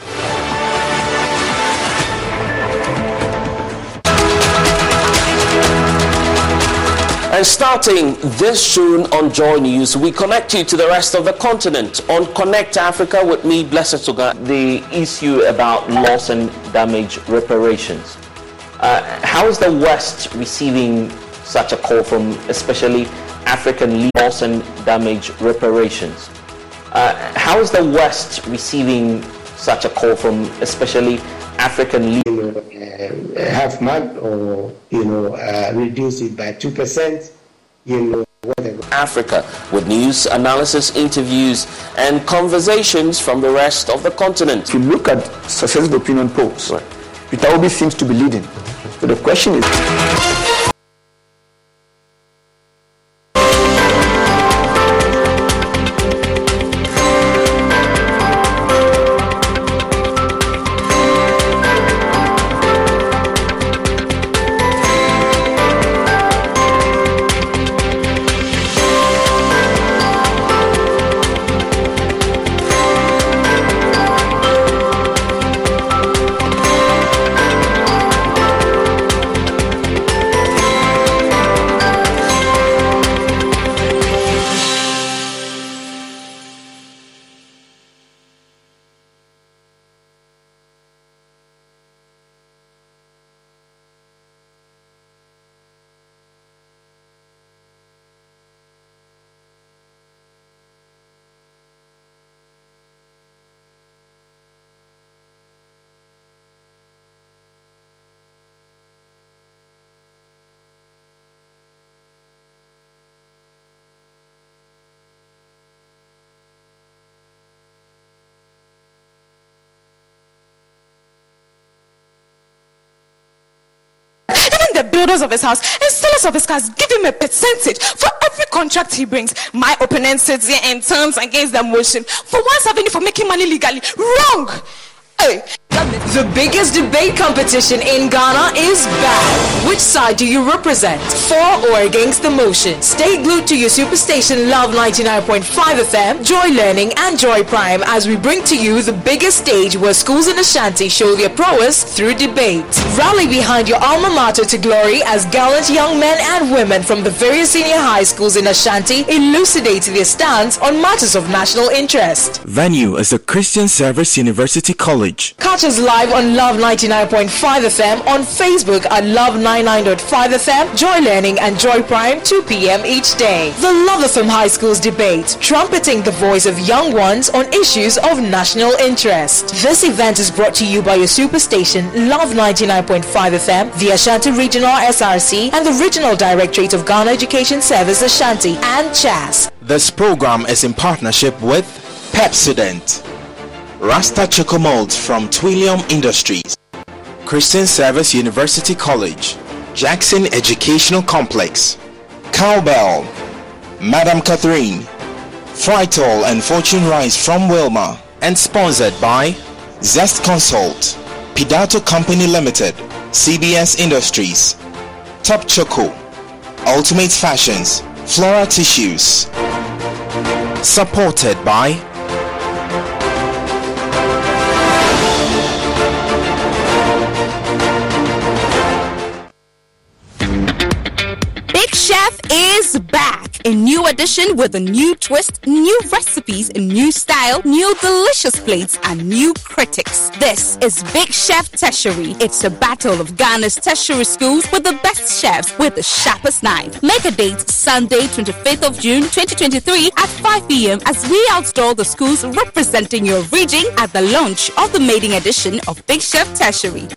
And starting this June on Joy News, we connect you to the rest of the continent. On Connect Africa with me, Blessed Suga, the issue about loss and damage reparations. Uh, how is the West receiving such a call from especially African loss and damage reparations. Uh, how is the West receiving such a call from especially African you know, uh, half month or you know uh, reduce it by two percent, you know. Whatever. Africa with news, analysis, interviews, and conversations from the rest of the continent. If you look at successive opinion polls, right. Peter Obi seems to be leading. So the question is. Builders of his house and sellers of his cars give him a percentage for every contract he brings. My opponent sits here and turns against the motion for once having for making money legally. Wrong! Hey. The biggest debate competition in Ghana is back. Which side do you represent? For or against the motion? Stay glued to your superstation Love 99.5 FM, Joy Learning, and Joy Prime as we bring to you the biggest stage where schools in Ashanti show their prowess through debate. Rally behind your alma mater to glory as gallant young men and women from the various senior high schools in Ashanti elucidate their stance on matters of national interest. Venue is the Christian Service University College. Catch us live on Love 99.5 FM, on Facebook at Love 99.5 FM, Joy Learning and Joy Prime, 2 p.m. each day. The Love FM High Schools debate, trumpeting the voice of young ones on issues of national interest. This event is brought to you by your superstation, Love 99.5 FM, the Ashanti Regional SRC, and the Regional Directorate of Ghana Education Service Ashanti, and CHAS. This program is in partnership with Pepsodent. Rasta Chocomold from Twellium Industries, Christian Service University College, Jackson Educational Complex, Cowbell, Madam Catherine, Frytol and Fortune Rice from Wilmar, and sponsored by Zest Consult, Pidato Company Limited, CBS Industries, Top Choco, Ultimate Fashions, Flora Tissues. Supported by is back. A new edition with a new twist, new recipes, new style, new delicious plates, and new critics. This is Big Chef Tertiary. It's a battle of Ghana's tertiary schools with the best chefs with the sharpest knife. Make a date Sunday, 25th of June 2023 at 5 p.m. as we outdoor the schools representing your region at the launch of the maiden edition of Big Chef Tertiary.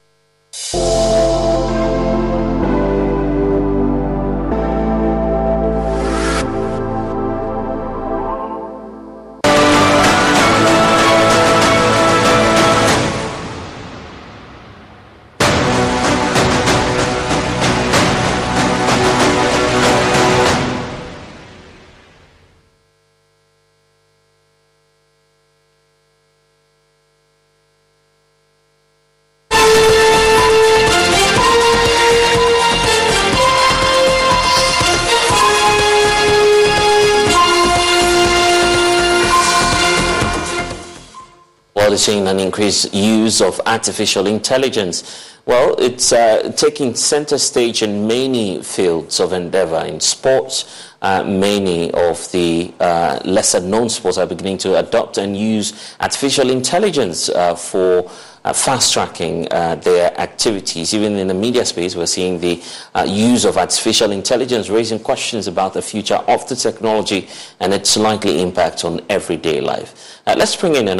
Seeing an increased use of artificial intelligence. Well, it's uh, taking center stage in many fields of endeavor. In sports, uh, many of the uh, lesser known sports are beginning to adopt and use artificial intelligence uh, for uh, fast tracking uh, their activities. Even in the media space, we're seeing the uh, use of artificial intelligence raising questions about the future of the technology and its likely impact on everyday life. Uh, let's bring in an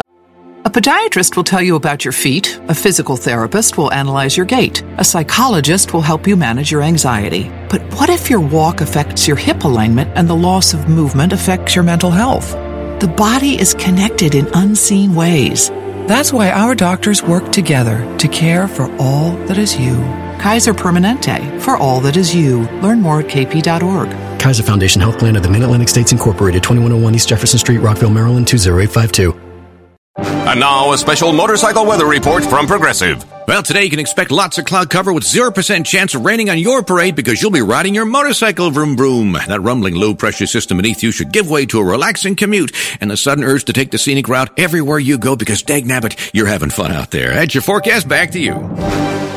a podiatrist will tell you about your feet, a physical therapist will analyze your gait, a psychologist will help you manage your anxiety. But what if your walk affects your hip alignment and the loss of movement affects your mental health? The body is connected in unseen ways. That's why our doctors work together to care for all that is you. Kaiser Permanente, for all that is you. Learn more at kp.org. Kaiser Foundation Health Plan of the Mid Atlantic States Incorporated, 2101 East Jefferson Street, Rockville, Maryland, 20852. And now a special motorcycle weather report from Progressive. Well, today you can expect lots of cloud cover with 0% chance of raining on your parade because you'll be riding your motorcycle vroom vroom. That rumbling low pressure system beneath you should give way to a relaxing commute and the sudden urge to take the scenic route everywhere you go because dag nabbit, you're having fun out there. That's your forecast. Back to you.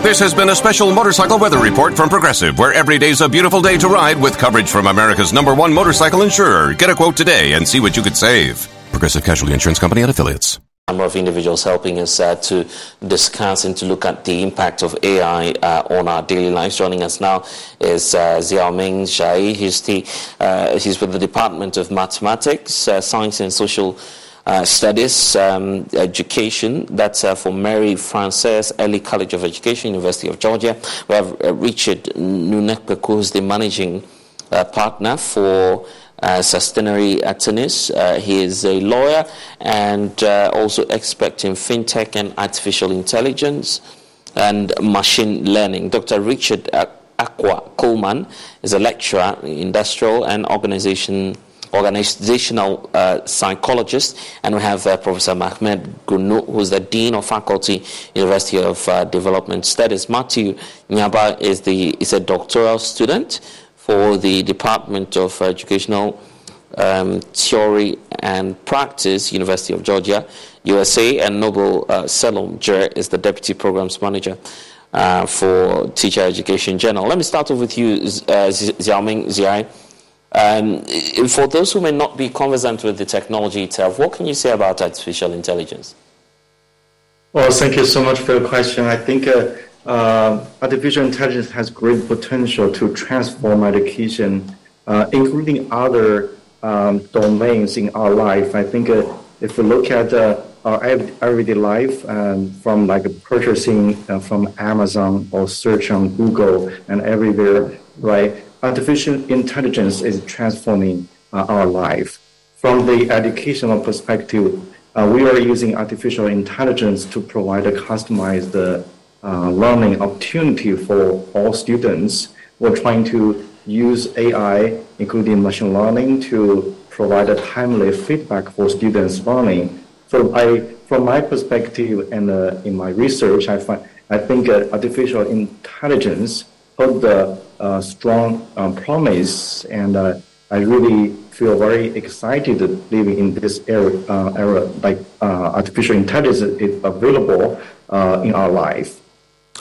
This has been a special motorcycle weather report from Progressive, where every day's a beautiful day to ride with coverage from America's number one motorcycle insurer. Get a quote today and see what you could save. Progressive Casualty Insurance Company and affiliates number of individuals helping us uh, to discuss and to look at the impact of AI uh, on our daily lives. Joining us now is uh, Xiaoming Zhai. He's, the, uh, he's with the Department of Mathematics, uh, Science and Social uh, Studies, um, Education. That's uh, for Mary Frances Early College of Education, University of Georgia. We have Richard Nunekpeku, who's the managing partner for uh, Sustineri Attorneys. Uh, he is a lawyer and uh, also expert in fintech and artificial intelligence and machine learning. Dr. Richard Aqua Coleman is a lecturer in industrial and organization organizational uh, psychologist, and we have uh, Professor Mahmed Gunu, who's the Dean of Faculty, University of uh, Development Studies. Matthew Nyaaba is, the, is a doctoral student for the Department of Educational um, Theory and Practice, University of Georgia, USA, and Noble uh, Salom Jer is the Deputy Programs Manager. Uh, for Teacher Education general. Let me start off with you, uh, Xiaoming Zhai. Um, for those who may not be conversant with the technology itself, what can you say about artificial intelligence? Well, thank you so much for your question. I think uh, uh, artificial intelligence has great potential to transform education, uh, including other um, domains in our life. I think uh, if we look at uh, our everyday life, um, from like purchasing uh, from Amazon or search on Google and everywhere, right? Artificial intelligence is transforming uh, our life. From the educational perspective, we are using artificial intelligence to provide a customized uh, learning opportunity for all students. We're trying to use AI, including machine learning, to provide a timely feedback for students' learning. So I, from my perspective and uh, in my research, I find I think uh, artificial intelligence hold a uh, strong um, promise, and uh, I really feel very excited living in this era. Uh, era like artificial intelligence is available in our life.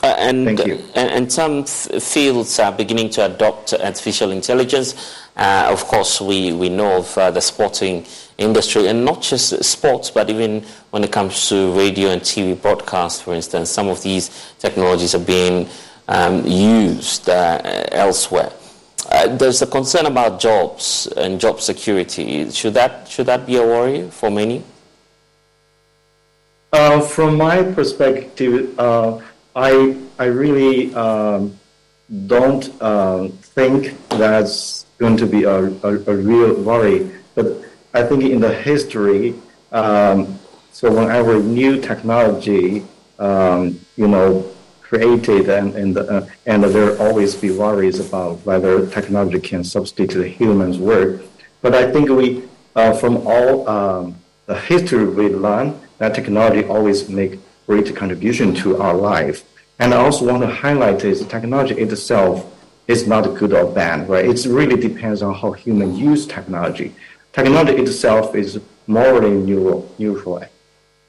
Uh, and, and, and, some f- fields are beginning to adopt artificial intelligence. Uh, of course, we, we know of uh, the sporting industry, and not just sports, but even when it comes to radio and TV broadcasts, for instance, some of these technologies are being um, used uh, elsewhere. Uh, there's a concern about jobs and job security. Should that, should that be a worry for many? Uh, from my perspective, I I really um, don't uh, think that's going to be a, a, a, real worry. But I think in the history, um, so whenever new technology, um, you know, created and and uh, and there always be worries about whether technology can substitute humans' work. But I think we, uh, from all um, the history we learn, that technology always make great contribution to our life. And I also want to highlight is technology itself is not good or bad, right? It really depends on how humans use technology. Technology itself is morally neutral. neutral.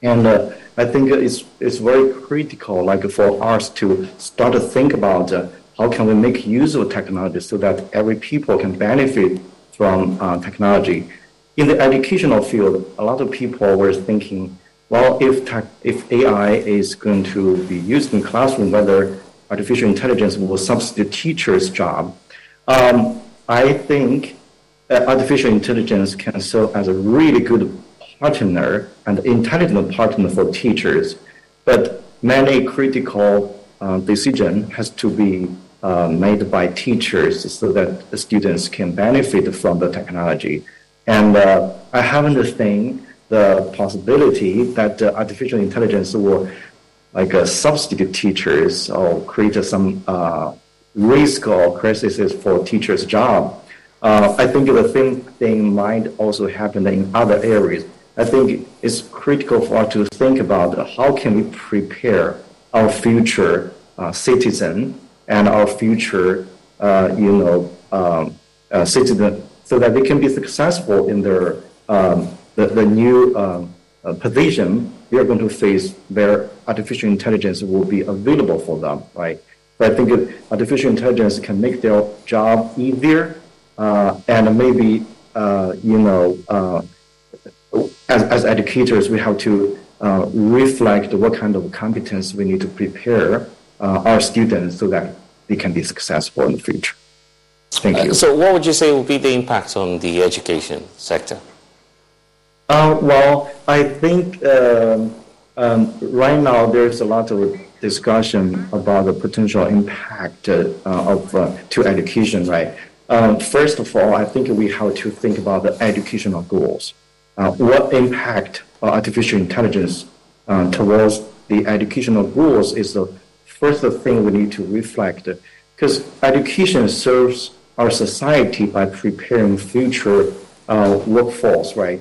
And uh, I think it's, it's very critical, like for us to start to think about uh, how can we make use of technology so that every people can benefit from uh, technology. In the educational field, a lot of people were thinking, well, if, tech, if AI is going to be used in classroom, whether artificial intelligence will substitute teachers' job. Um, I think uh, artificial intelligence can serve as a really good partner and intelligent partner for teachers, but many critical uh, decision has to be uh, made by teachers so that students can benefit from the technology. And uh, I haven't seen the possibility that uh, artificial intelligence will like a substitute teachers or create some uh, risk or crisis for teachers' job. Uh, I think the same thing might also happen in other areas. I think it's critical for us to think about how can we prepare our future uh, citizen and our future, uh, you know, um, uh, citizen, so that they can be successful in their um, the, the new um, uh, position we are going to face where artificial intelligence will be available for them, right? But I think artificial intelligence can make their job easier, uh, and maybe uh, you know, uh, as, as educators, we have to uh, reflect what kind of competence we need to prepare our students so that they can be successful in the future. Thank you. so, what would you say will be the impact on the education sector? Uh, well, I think um, um, right now there's a lot of discussion about the potential impact uh, of uh, to education. Right. Um, first of all, I think we have to think about the educational goals. Uh, what impact artificial intelligence uh, towards the educational goals is the first thing we need to reflect, because education serves our society by preparing future uh, workforce. Right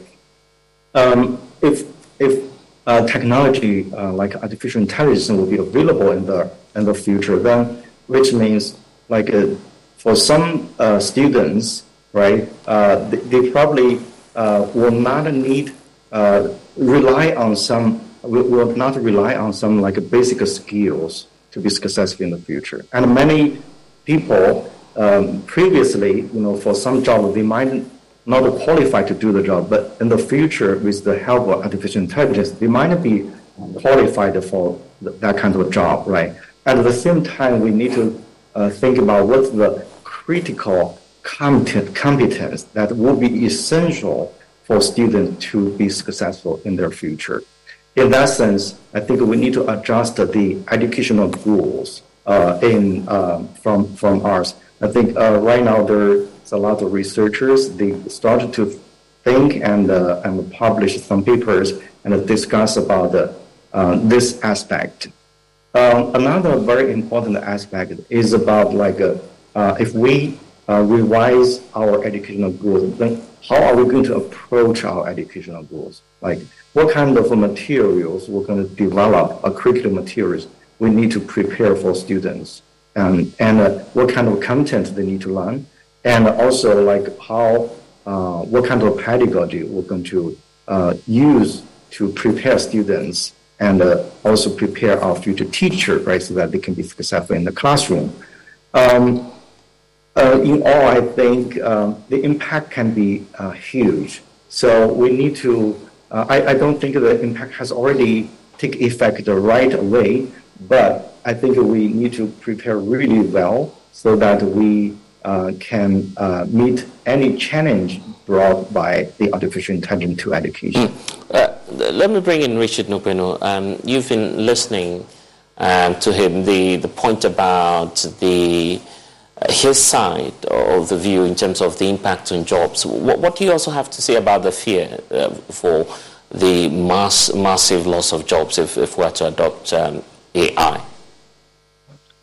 um, if if uh, technology uh, like artificial intelligence will be available in the in the future, then which means like uh, for some uh, students, right, uh, they, they, probably uh, will not need rely on some will, will not rely on some like basic skills to be successful in the future, and many people um, previously, you know, for some job they might not qualified to do the job, but in the future, with the help of artificial intelligence, they might be qualified for that kind of job, right? At the same time, we need to uh, think about what's the critical competence that will be essential for students to be successful in their future. In that sense, I think we need to adjust the educational goals uh, in uh, from from ours. I think uh, right now there a lot of researchers they started to think and uh, and publish some papers and discuss about uh, this aspect. Um, another very important aspect is about like uh, uh if we uh, revise our educational goals, then how are we going to approach our educational goals? Like what kind of materials we're going to develop, a curriculum materials we need to prepare for students, and and what kind of content they need to learn and also like how uh, what kind of pedagogy we're going to uh, use to prepare students and uh, also prepare our future teacher, right, so that they can be successful in the classroom. Um, uh, in all, I think um, the impact can be uh, huge. So we need to. Uh, I, I don't think the impact has already take effect right away, but I think we need to prepare really well so that we uh, can uh, meet any challenge brought by the artificial intelligence to education. Mm. Uh, let me bring in Richard Nunekpeku. Um, you've been listening um, to him, the, the point about the uh, his side of the view in terms of the impact on jobs. What, what do you also have to say about the fear uh, for the mass, massive loss of jobs if, if we're to adopt um, AI?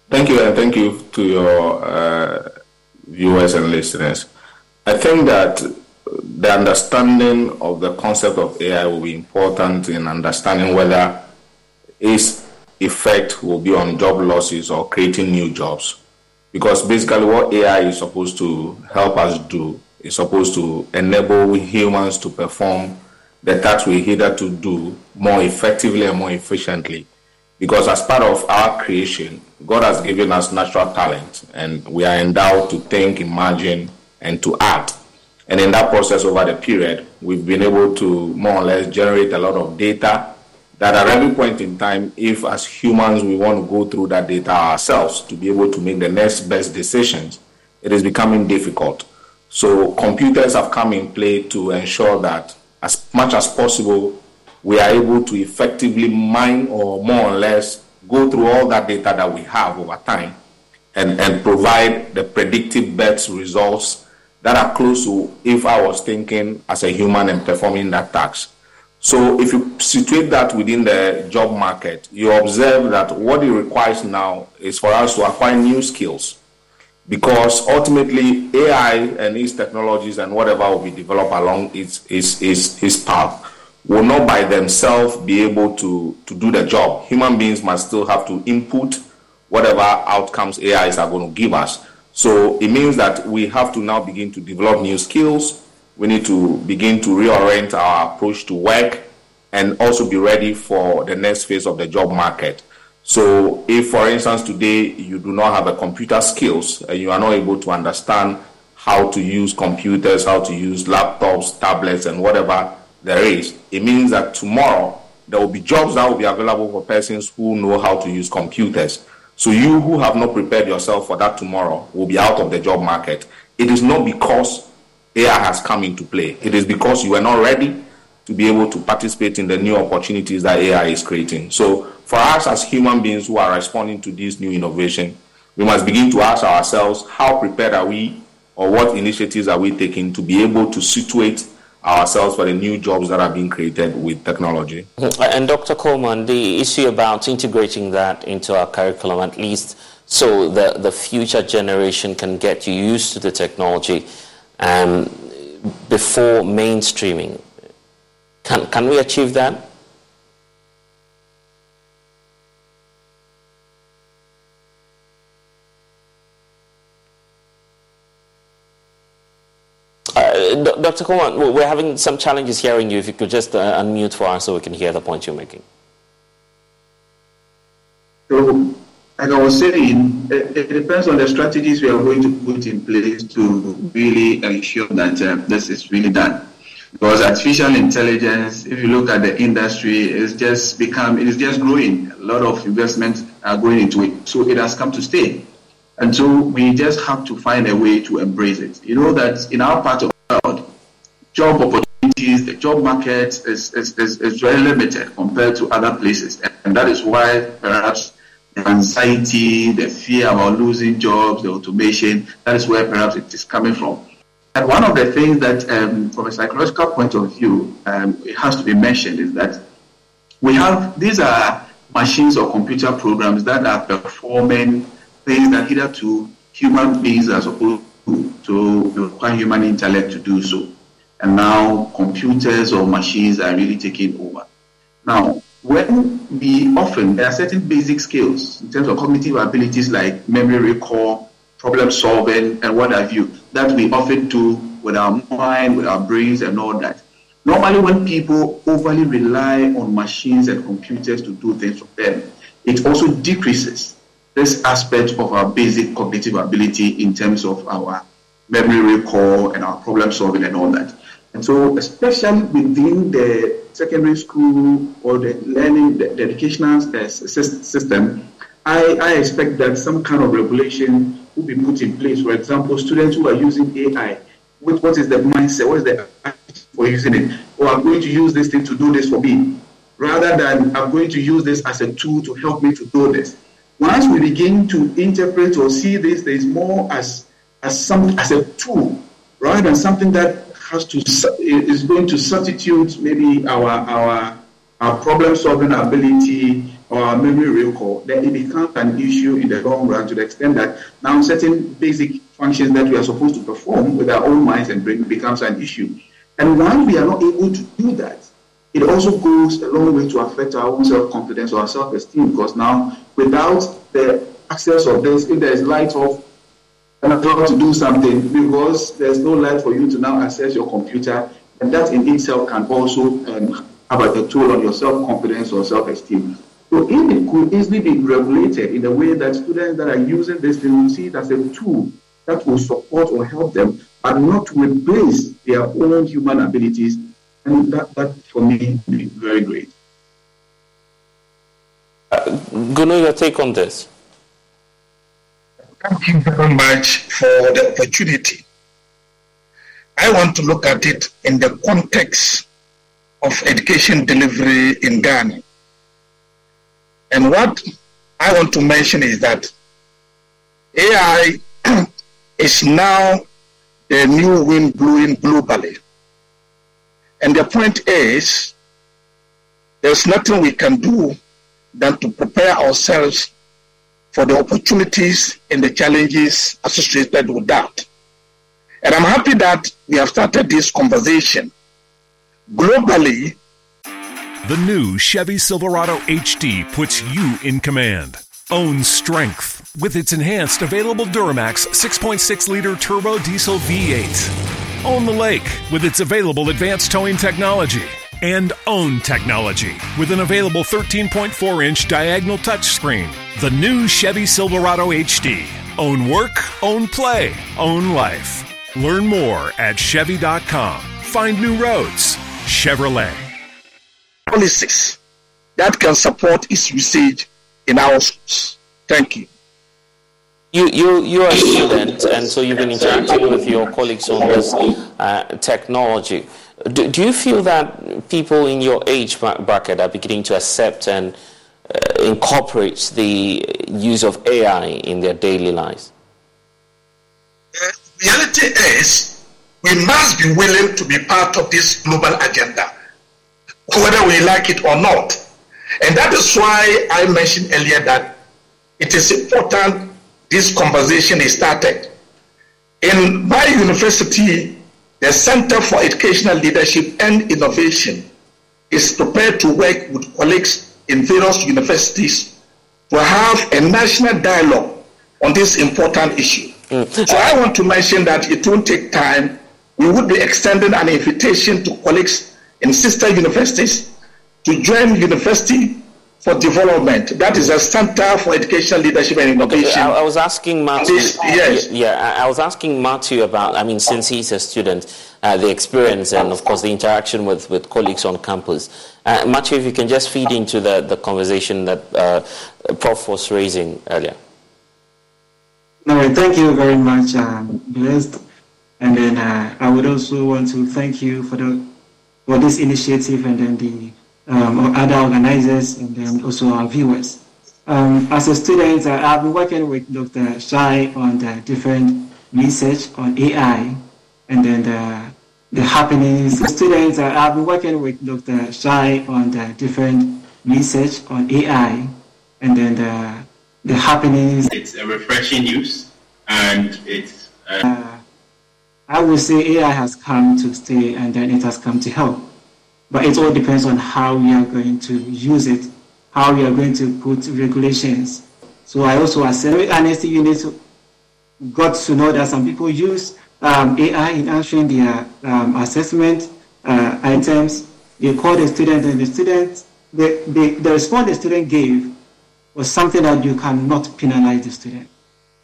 Thank you, and thank you to your uh, viewers and listeners. I think that the understanding of the concept of AI will be important in understanding whether its effect will be on job losses or creating new jobs. Because basically, what AI is supposed to help us do is supposed to enable humans to perform the tasks we hitherto do more effectively and more efficiently. Because as part of our creation, God has given us natural talent and we are endowed to think, imagine, and to act. And in that process over the period, we've been able to more or less generate a lot of data that at every point in time, if as humans we want to go through that data ourselves to be able to make the next best decisions, it is becoming difficult. So computers have come in play to ensure that as much as possible, we are able to effectively mine or more or less go through all that data that we have over time and, and provide the predictive best results that are close to if I was thinking as a human and performing that task. So if you situate that within the job market, you observe that what it requires now is for us to acquire new skills. Because ultimately AI and its technologies and whatever will be developed along its, its, its, its path will not by themselves be able to, to do the job. Human beings must still have to input whatever outcomes AIs are going to give us. So it means that we have to now begin to develop new skills. We need to begin to reorient our approach to work and also be ready for the next phase of the job market. So if, for instance, today you do not have a computer skills and you are not able to understand how to use computers, how to use laptops, tablets, and whatever there is, it means that tomorrow there will be jobs that will be available for persons who know how to use computers. So you who have not prepared yourself for that tomorrow will be out of the job market. It is not because AI has come into play. It is because you are not ready to be able to participate in the new opportunities that AI is creating. So for us as human beings who are responding to this new innovation, we must begin to ask ourselves how prepared are we or what initiatives are we taking to be able to situate ourselves for the new jobs that are being created with technology. Mm-hmm. And Dr. Coleman, the issue about integrating that into our curriculum, at least so that the future generation can get used to the technology um, before mainstreaming. Can, can we achieve that? Uh, Dr. Coleman, we're having some challenges hearing you. If you could just uh, unmute for us so we can hear the point you're making. So, like I was saying, it, it, depends on the strategies we are going to put in place to really ensure that uh, this is really done. Because artificial intelligence, if you look at the industry, it's just become, it is just growing. A lot of investments are going into it. So it has come to stay. And so we just have to find a way to embrace it. You know that in our part of the world, job opportunities, the job market is, is, is, is very limited compared to other places. And that is why perhaps the anxiety, the fear about losing jobs, the automation, that is where perhaps it is coming from. And one of the things that, um, from a psychological point of view, um, it has to be mentioned is that we have, these are machines or computer programs that are performing things that hitherto human beings are supposed to, to require human intellect to do so. And now computers or machines are really taking over. Now, when we often, there are certain basic skills in terms of cognitive abilities like memory recall, problem solving, and what have you, that we often do with our mind, with our brains, and all that. Normally, when people overly rely on machines and computers to do things for them, it also decreases this aspect of our basic cognitive ability in terms of our memory recall and our problem solving and all that. And so, especially within the secondary school or the learning, the, the educational uh, system, I, I expect that some kind of regulation will be put in place. For example, students who are using AI, what, what is the mindset? What is the for using it? Or I'm going to use this thing to do this for me, rather than I'm going to use this as a tool to help me to do this once we begin to interpret or see this, there is more as as some as a tool rather than something that has to is going to substitute maybe our our our problem solving ability or our memory recall, then it becomes an issue in the long run to the extent that now certain basic functions that we are supposed to perform with our own minds and brain becomes an issue. And once we are not able to do that, it also goes a long way to affect our own self-confidence or our self-esteem because now without the access of this, if there is light off, and I to do something because there's no light for you to now access your computer, and that in itself can also um, have a toll on your self-confidence or self-esteem. So if it could easily be regulated in a way that students that are using this, they will see it as a tool that will support or help them, but not replace their own human abilities, and that, that for me would be very great. Uh, Gunu, your take on this? Thank you very much for the opportunity. I want to look at it in the context of education delivery in Ghana. And what I want to mention is that AI is now the new wind blowing globally. And the point is, there's nothing we can do than to prepare ourselves for the opportunities and the challenges associated with that. And I'm happy that we have started this conversation. Globally, the new Chevy Silverado HD puts you in command. Own strength with its enhanced available Duramax 6.6 liter turbo diesel V8. Own the lake with its available advanced towing technology. And own technology with an available 13.4 inch diagonal touchscreen. The new Chevy Silverado HD. Own work, own play, own life. Learn more at Chevy.com. Find new roads. Chevrolet. Policies that can support its usage in our schools. Thank you. You, you, you're a student, and so you've been interacting with your colleagues on this uh, technology. Do, do, you feel that people in your age bracket are beginning to accept and uh, incorporate the use of AI in their daily lives? The reality is, we must be willing to be part of this global agenda, whether we like it or not. And that is why I mentioned earlier that it is important this conversation is started. In my university, the Center for Educational Leadership and Innovation is prepared to work with colleagues in various universities to have a national dialogue on this important issue. Mm. So I want to mention that it won't take time. We would be extending an invitation to colleagues in sister universities to join university for development. That is a center for education, leadership, and innovation. Okay, I, I, was asking Matthew. This, yes. Yeah, I was asking Matthew about. I mean, since he's a student, uh, the experience and of course the interaction with, with colleagues on campus. Uh, Matthew, if you can just feed into the, the conversation that uh, Prof was raising earlier. No, thank you very much, um, Blessed. And then uh, I would also want to thank you for the for this initiative and then the um, other organizers and then also our viewers. Um, as a student, uh, I've been working with Dr. Zhai on the different research on AI and then the, the happenings. Students, uh, I've been working with Dr. Zhai on the different research on AI and then the, the happenings. It's a refreshing news and it's. Uh, uh, I would say AI has come to stay and then it has come to help. But it all depends on how we are going to use it, how we are going to put regulations. So I also accelerate honesty. You need got to know that some people use um, AI in answering their um, assessment uh, items. They call the student, and the student, the, the, the response the student gave was something that you cannot penalize the student.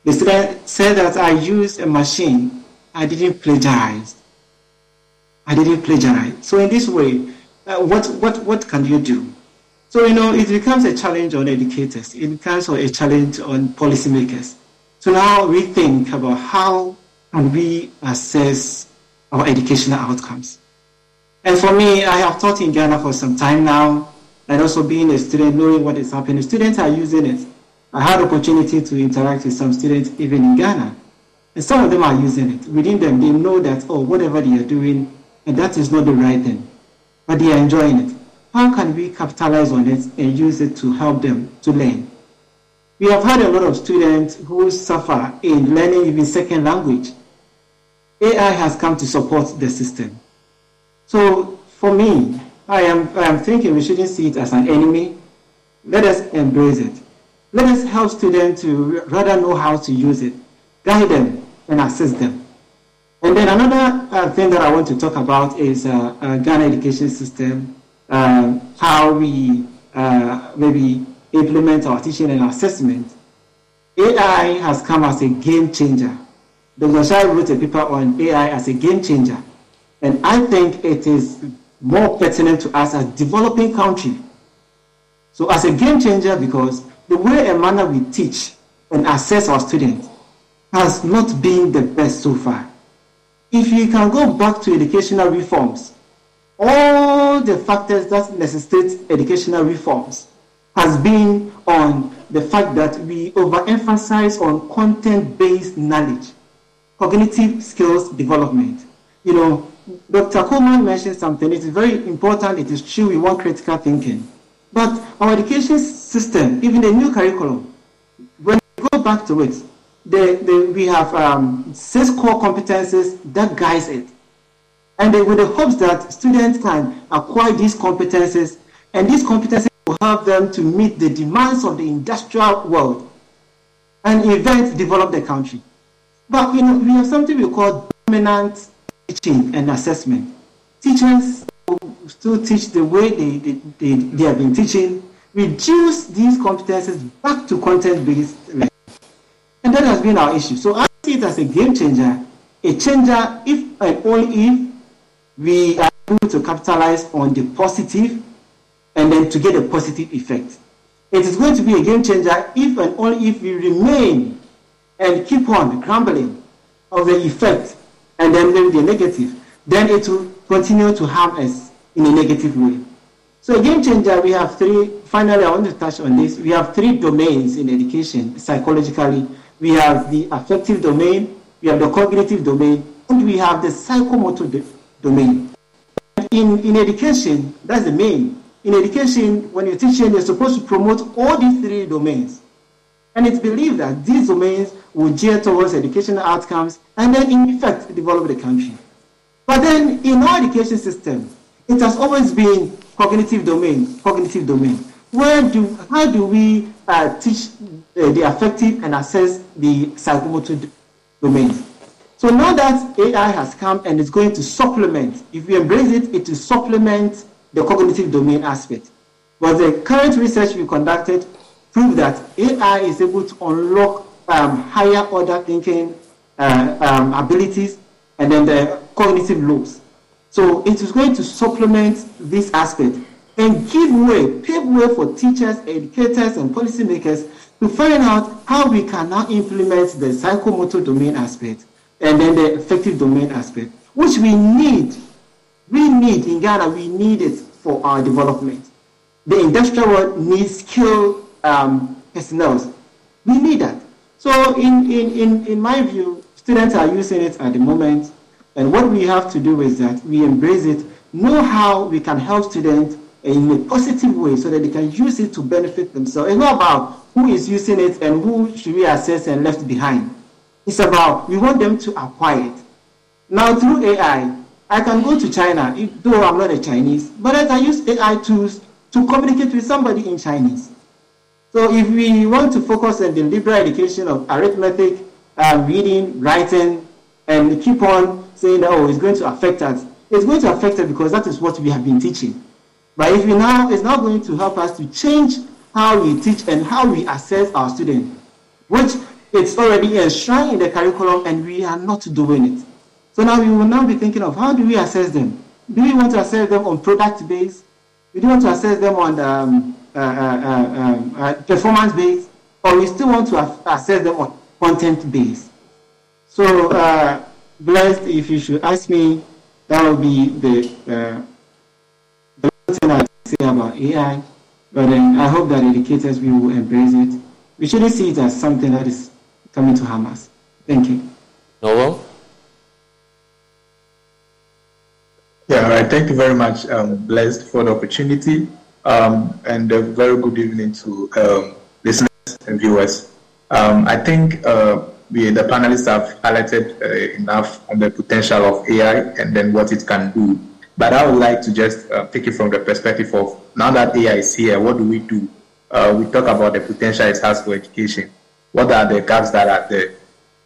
The student said that I used a machine, I didn't plagiarize. I didn't plagiarize. So in this way, uh, what, what, what can you do? So, you know, it becomes a challenge on educators. It becomes a challenge on policymakers. So now we think about how can we assess our educational outcomes. And for me, I have taught in Ghana for some time now, and also being a student, knowing what is happening. Students are using it. I had opportunity to interact with some students even in Ghana. And some of them are using it. Within them, they know that, oh, whatever they are doing, and that is not the right thing but they are enjoying it. How can we capitalize on it and use it to help them to learn? We have had a lot of students who suffer in learning even second language. AI has come to support the system. So for me, I am, I am thinking we shouldn't see it as an enemy. Let us embrace it. Let us help students to rather know how to use it, guide them, and assist them. And then another uh, thing that I want to talk about is uh, uh, Ghana education system, um, how we uh, maybe implement our teaching and assessment. AI has come as a game changer. Dr. Zhai wrote a paper on AI as a game changer. And I think it is more pertinent to us as developing country. So as a game changer because the way and manner we teach and assess our students has not been the best so far. If you can go back to educational reforms, all the factors that necessitate educational reforms has been on the fact that we overemphasize on content-based knowledge, cognitive skills development. You know, Dr. Coleman mentioned something. It is very important. It is true. We want critical thinking. But our education system, even the new curriculum, when we go back to it, the, the, we have um, six core competencies that guides it. And with the hopes that students can acquire these competencies, and these competencies will help them to meet the demands of the industrial world and event develop the country. But know, we have something we call dominant teaching and assessment. Teachers still teach the way they, they, they, they have been teaching, reduce these competences back to content-based learning. And that has been our issue. So I see it as a game changer, a changer if and only if we are able to capitalize on the positive and then to get a positive effect. It is going to be a game changer if and only if we remain and keep on crumbling of the effect and then the negative, then it will continue to harm us in a negative way. So a game changer, we have three, finally I want to touch on this. We have three domains in education, psychologically. We have the affective domain, we have the cognitive domain, and we have the psychomotor do- domain. In, in education, that's the main. In education, when you're teaching, you're supposed to promote all these three domains. And it's believed that these domains will gear towards educational outcomes and then, in effect, develop the country. But then, in our education system, it has always been cognitive domain, cognitive domain. Where do, how do we uh, teach uh, the affective and assess the psychomotor domains? So now that AI has come and is going to supplement, if we embrace it, it will supplement the cognitive domain aspect. But the current research we conducted proved that AI is able to unlock um, higher order thinking uh, um, abilities and then the cognitive loops. So it is going to supplement this aspect and give way, pave way for teachers, educators, and policymakers to find out how we can now implement the psychomotor domain aspect and then the affective domain aspect, which we need. We need in Ghana, we need it for our development. The industrial world needs skilled um, personnel. We need that. So, in, in, in, in my view, students are using it at the moment and what we have to do is that we embrace it, know how we can help students in a positive way so that they can use it to benefit themselves. It's not about who is using it and who should be assessed and left behind. It's about we want them to acquire it. Now through AI, I can go to China, though I'm not a Chinese, but I can use AI tools to communicate with somebody in Chinese. So if we want to focus on the liberal education of arithmetic, uh, reading, writing, and keep on saying that, oh, it's going to affect us. It's going to affect us because that is what we have been teaching. But if we now, it's now going to help us to change how we teach and how we assess our students, which it's already enshrined in the curriculum and we are not doing it. So now we will now be thinking of how do we assess them? Do we want to assess them on product base? Do we want to assess them on um, uh, uh, um, uh, performance base? Or we still want to assess them on content base? So uh, blessed if you should ask me, that will be the, uh, say about AI. But then I hope that educators will embrace it. We shouldn't see it as something that is coming to harm us. Thank you. Noel? Yeah, all right. Thank you very much, um, Blessed, for the opportunity. Um, and a very good evening to um, listeners and viewers. Um, I think uh, we, the panelists have highlighted uh, enough on the potential of AI and then what it can do. But I would like to just uh, take it from the perspective of now that AI is here, what do we do? Uh, we talk about the potential it has for education. What are the gaps that are there?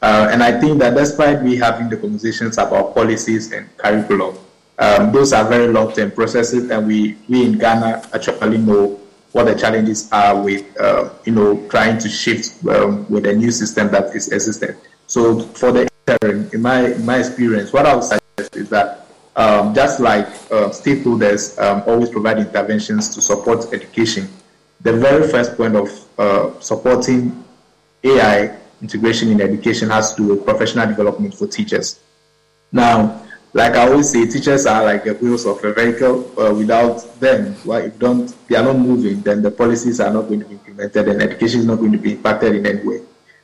Uh, and I think that despite we having the conversations about policies and curriculum, um, those are very long-term processes, and we, we in Ghana actually know what the challenges are with, uh, you know, trying to shift um, with a new system that is existent. So for the interim, in my, in my experience, what I would suggest is that um, just like uh, stakeholders um, always provide interventions to support education, the very first point of uh, supporting AI integration in education has to do with professional development for teachers. Now, like I always say, teachers are like the wheels of a vehicle. Uh, without them, well, if don't they are not moving, then the policies are not going to be implemented, and education is not going to be impacted in any way.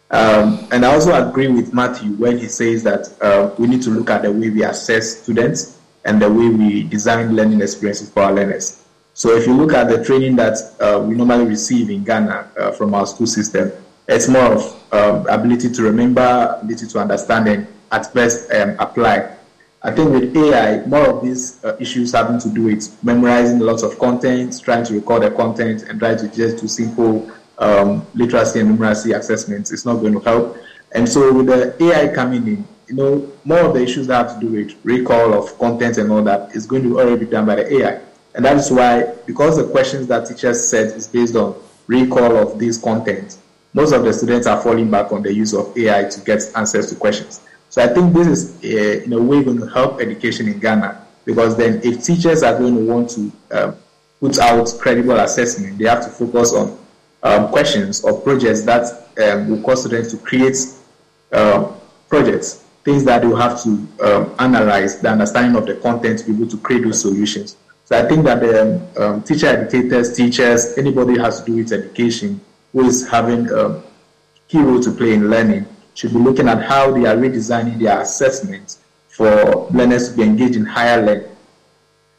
Um, and I also agree with Matthew when he says that uh, we need to look at the way we assess students and the way we design learning experiences for our learners. So if you look at the training that uh, we normally receive in Ghana uh, from our school system, it's more of um, ability to remember, ability to understand, and at best um, apply. I think with AI, more of these uh, issues having to do with memorizing lots of content, trying to record the content, and trying to just do simple um, literacy and numeracy assessments is not going to help. And so with the AI coming in, you know, more of the issues that have to do with recall of content and all that is going to already be done by the AI. And that is why, because the questions that teachers set is based on recall of these content, most of the students are falling back on the use of AI to get answers to questions. So I think this is, uh, in a way, going to help education in Ghana because then if teachers are going to want to um, put out credible assessment, they have to focus on um, questions or projects that um, will cause students to create uh, projects, things that will have to um, analyze, the understanding of the content to be able to create those solutions. So I think that the um, teacher educators, teachers, anybody who has to do with education who is having a key role to play in learning should be looking at how they are redesigning their assessments for learners to be engaged in higher learning.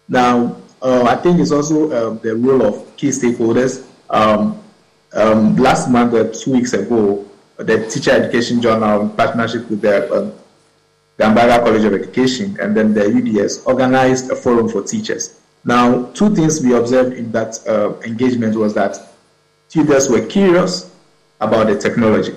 Now, uh, I think it's also uh, the role of key stakeholders. Um, um, last month or two weeks ago, the Teacher Education Journal, in partnership with the Gambaga College of Education and then the UDS, organized a forum for teachers. Now, two things we observed in that uh, engagement was that tutors were curious about the technology.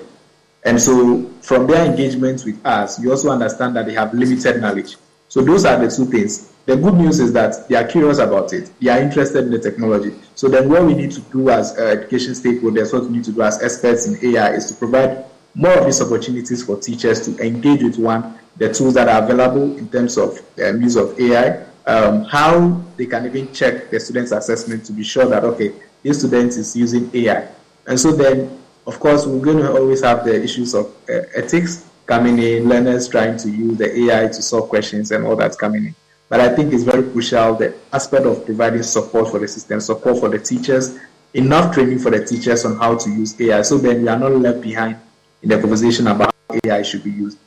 And so, from their engagement with us, you also understand that they have limited knowledge. So, those are the two things. The good news is that they are curious about it, they are interested in the technology. So, then what we need to do as uh, education stakeholders, what we need to do as experts in AI is to provide more of these opportunities for teachers to engage with one, the tools that are available in terms of um, use of AI, um, how they can even check the student's assessment to be sure that, okay, this student is using AI. And so then, of course, we're going to always have the issues of uh, ethics coming in, learners trying to use the AI to solve questions and all that's coming in. But I think it's very crucial the aspect of providing support for the system, support for the teachers, enough training for the teachers on how to use AI so then we are not left behind in the conversation about how AI should be used.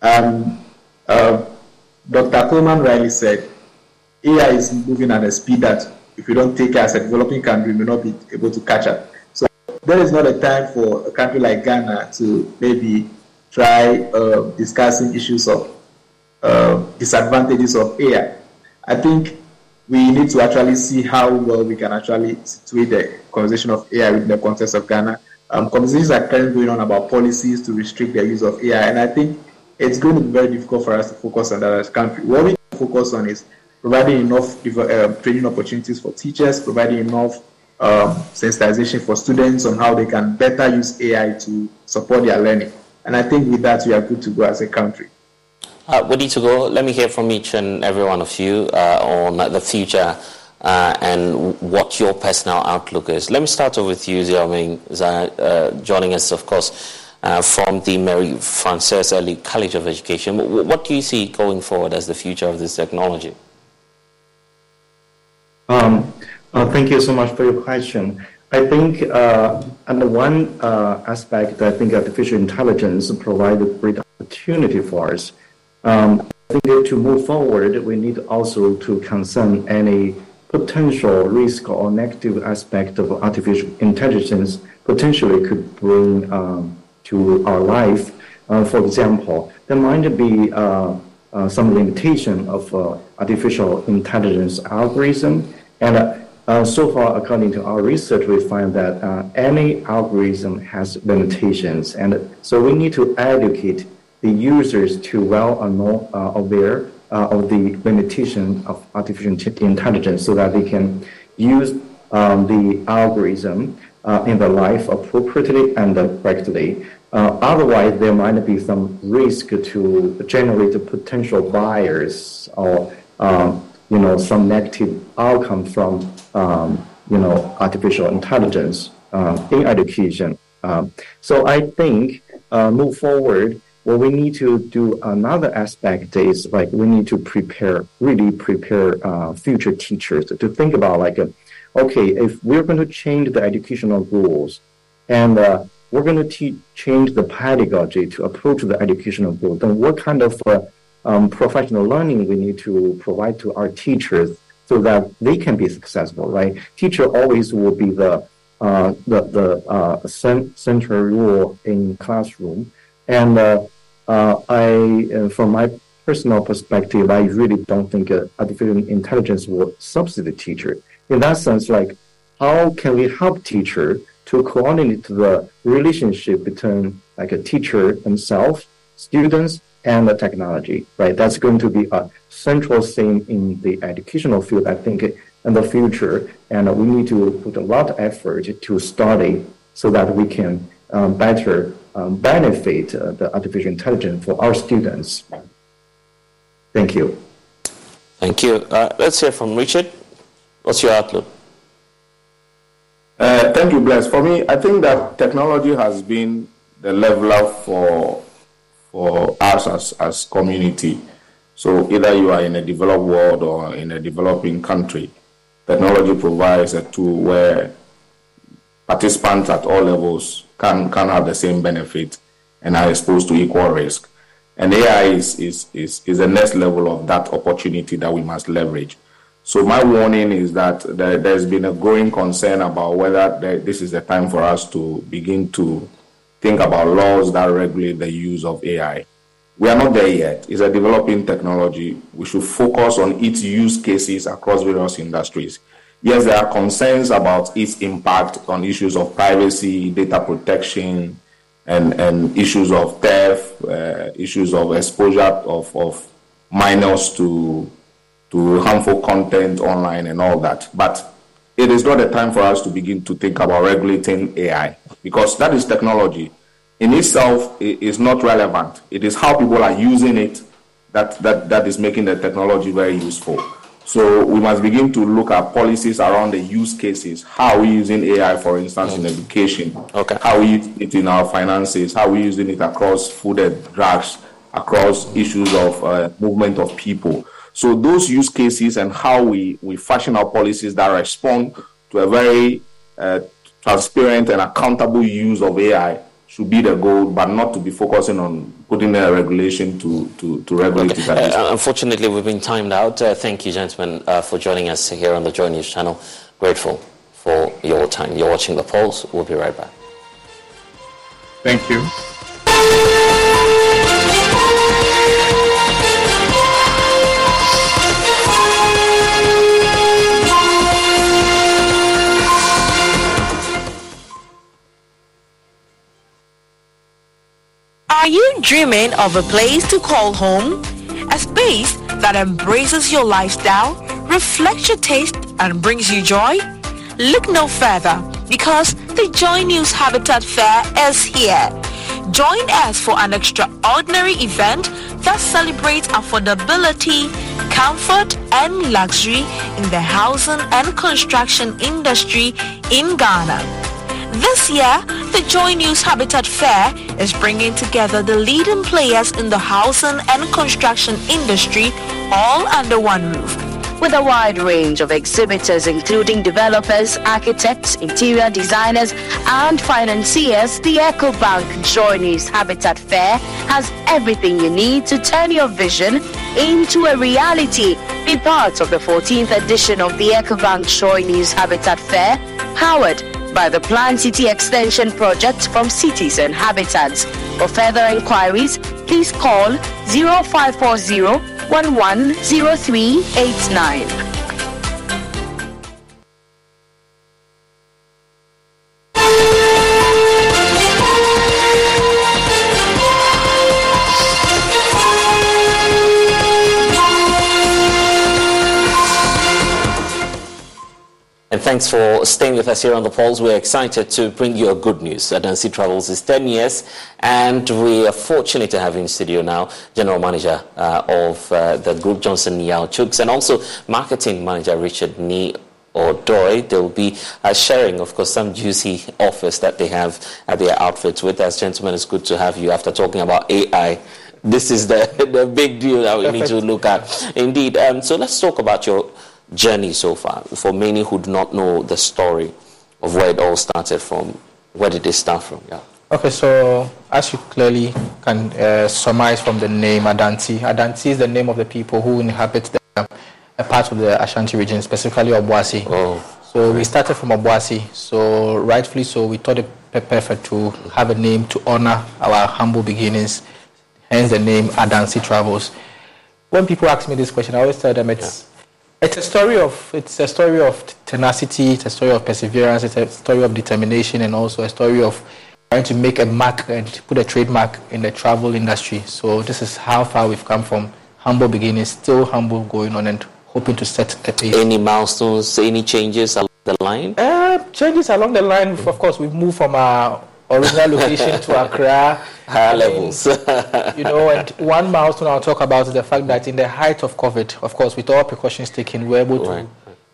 Um, uh, Dr. Coleman Riley said AI is moving at a speed that if you don't take care as a developing country, we may not be able to catch up. So there is not a time for a country like Ghana to maybe try uh, discussing issues of uh, disadvantages of AI. I think we need to actually see how well we can actually situate the conversation of AI within the context of Ghana. Um, conversations are currently going on about policies to restrict the use of AI, and I think it's going to be very difficult for us to focus on that as a country. What we focus on is providing enough uh, training opportunities for teachers, providing enough um, sensitization for students on how they can better use AI to support their learning. And I think with that, we are good to go as a country. Uh, we need to go. Let me hear from each and every one of you uh, on the future uh, and what your personal outlook is. Let me start off with you, Xiaoming, uh, joining us, of course, uh, from the Mary Frances Early College of Education. What do you see going forward as the future of this technology? Um, uh, thank you so much for your question. I think, uh, and one uh, aspect, I think artificial intelligence provides a great opportunity for us. Um, I think to move forward, we need also to concern any potential risk or negative aspect of artificial intelligence potentially could bring um, to our life. Uh, for example, there might be uh, uh, some limitation of artificial intelligence algorithm and so far, according to our research, we find that any algorithm has limitations. And so we need to educate the users to well know, uh, aware uh, of the limitation of artificial intelligence so that they can use um, the algorithm uh, in their life appropriately and correctly. Uh, otherwise, there might be some risk to generate potential buyers or um, you know some negative outcome from um, you know artificial intelligence uh, in education. Um, so I think uh, move forward. What we need to do another aspect is like we need to prepare, really prepare uh, future teachers to think about like, okay, if we're going to change the educational rules and uh, we're going to change the pedagogy to approach the educational goal, then what kind of uh, um, professional learning we need to provide to our teachers so that they can be successful, right? Teacher always will be the uh, the the uh, central role in classroom, and uh, uh I, uh, from my personal perspective, I really don't think artificial intelligence will substitute teacher. In that sense, like how can we help teacher to coordinate the relationship between like a teacher himself, students, and the technology, right? That's going to be a central theme in the educational field, I think, in the future. And we need to put a lot of effort to study so that we can um, better um, benefit uh, the artificial intelligence for our students. Thank you. Thank you. Uh, let's hear from Richard. What's your outlook? Uh, thank you, Bless. For me, I think that technology has been the leveler for for us as, as community. So either you are in a developed world or in a developing country, technology provides a tool where participants at all levels can, can have the same benefit and are exposed to equal risk. And AI is, is, is, is the next level of that opportunity that we must leverage. So my warning is that there, has been a growing concern about whether this is the time for us to begin to think about laws that regulate the use of AI. We are not there yet. It's a developing technology. We should focus on its use cases across various industries. Yes, there are concerns about its impact on issues of privacy, data protection, and, and issues of theft, uh, issues of exposure of, of minors to to harmful content online and all that. But it is not a time for us to begin to think about regulating AI because that is technology. In itself, it is not relevant. It is how people are using it that, that, that is making the technology very useful. So we must begin to look at policies around the use cases. How are we using AI, for instance, in education? Okay. How are we using it in our finances? How are we using it across food and drugs, across issues of uh, movement of people? So those use cases and how we, we fashion our policies that respond to a very uh, transparent and accountable use of AI should be the goal, but not to be focusing on putting a regulation to, to, to regulate okay. it. Uh, unfortunately, we've been timed out. Uh, thank you, gentlemen, uh, for joining us here on the Joy News channel. Grateful for your time. You're watching The Pulse. We'll be right back. Thank you. Are you dreaming of a place to call home? A space that embraces your lifestyle, reflects your taste, and brings you joy? Look no further because the Joy News Habitat Fair is here. Join us for an extraordinary event that celebrates affordability, comfort, and luxury in the housing and construction industry in Ghana. This year, the Joy News Habitat Fair is bringing together the leading players in the housing and construction industry all under one roof. With a wide range of exhibitors including developers, architects, interior designers, and financiers, the EcoBank Joy News Habitat Fair has everything you need to turn your vision into a reality. Be part of the 14th edition of the EcoBank Joy News Habitat Fair, powered by the Plan City Extension Project from Cities and Habitats. For further inquiries, please call 0540 110389. Thanks for staying with us here on the Pulse. We're excited to bring you a good news. Adansi Travels is 10 years, and we are fortunate to have in studio now General Manager uh, of uh, the group, Johnson Yao Chuks, and also Marketing Manager Richard Ni or Doi. They'll be uh, sharing, of course, some juicy offers that they have at their outfits with us. Gentlemen, it's good to have you after talking about AI. This is the, the big deal that we Perfect. need to look at. Indeed. Um, so let's talk about your journey so far for many who do not know the story of where it all started from? Where did it start from? Yeah. Okay, so as you clearly can uh, surmise from the name Adansi, Adansi is the name of the people who inhabit the, a part of the Ashanti region, specifically Obuasi. Oh. So we started from Obuasi. So rightfully so, we thought it perfect to have a name to honor our humble beginnings, hence the name Adansi Travels. When people ask me this question, I always tell them it's it's a story of it's a story of tenacity. It's a story of perseverance. It's a story of determination, and also a story of trying to make a mark and put a trademark in the travel industry. So this is how far we've come from humble beginnings, still humble, going on and hoping to set a pace. Any milestones? Any changes along the line? Uh, changes along the line. Of course, we've moved from our original location to Accra. Higher levels. you know, and one milestone I'll talk about is the fact that in the height of COVID, of course, with all precautions taken, we were able to right.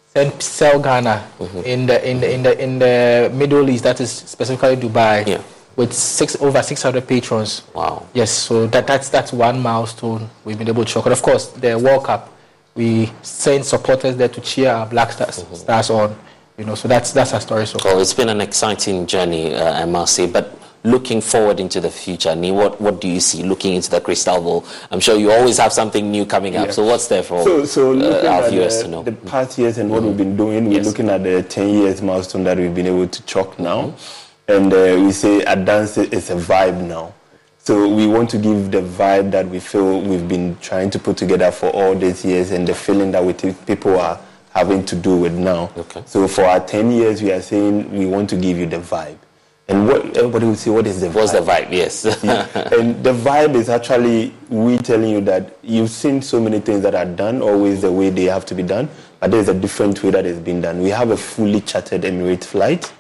send sell Ghana mm-hmm. in the in the in the in the Middle East, that is specifically Dubai. Yeah. With six over 600 patrons. Wow. Yes, so that, that's that's one milestone we've been able to show. And of course, the World Cup, we send supporters there to cheer our Black Stars, mm-hmm. stars on you know, so that's that's our story so far. Well, it's been an exciting journey, uh, I must say. But looking forward into the future, Ni, what what do you see? Looking into the crystal ball, I'm sure you always have something new coming up. Yeah. So what's there for so, so uh, our viewers the, to know? The past years and what mm-hmm. we've been doing, we're yes. looking at the 10 years milestone that we've been able to chalk now, mm-hmm. and uh, we say Adansi is a vibe now. So we want to give the vibe that we feel we've been trying to put together for all these years, and the feeling that we think people are having to do with now. Okay. So for our 10 years, we are saying we want to give you the vibe. And what everybody will say, what is the vibe? What's the vibe? Yes. and the vibe is actually we telling you that you've seen so many things that are done always the way they have to be done, but there's a different way that has been done. We have a fully chartered Emirates flight,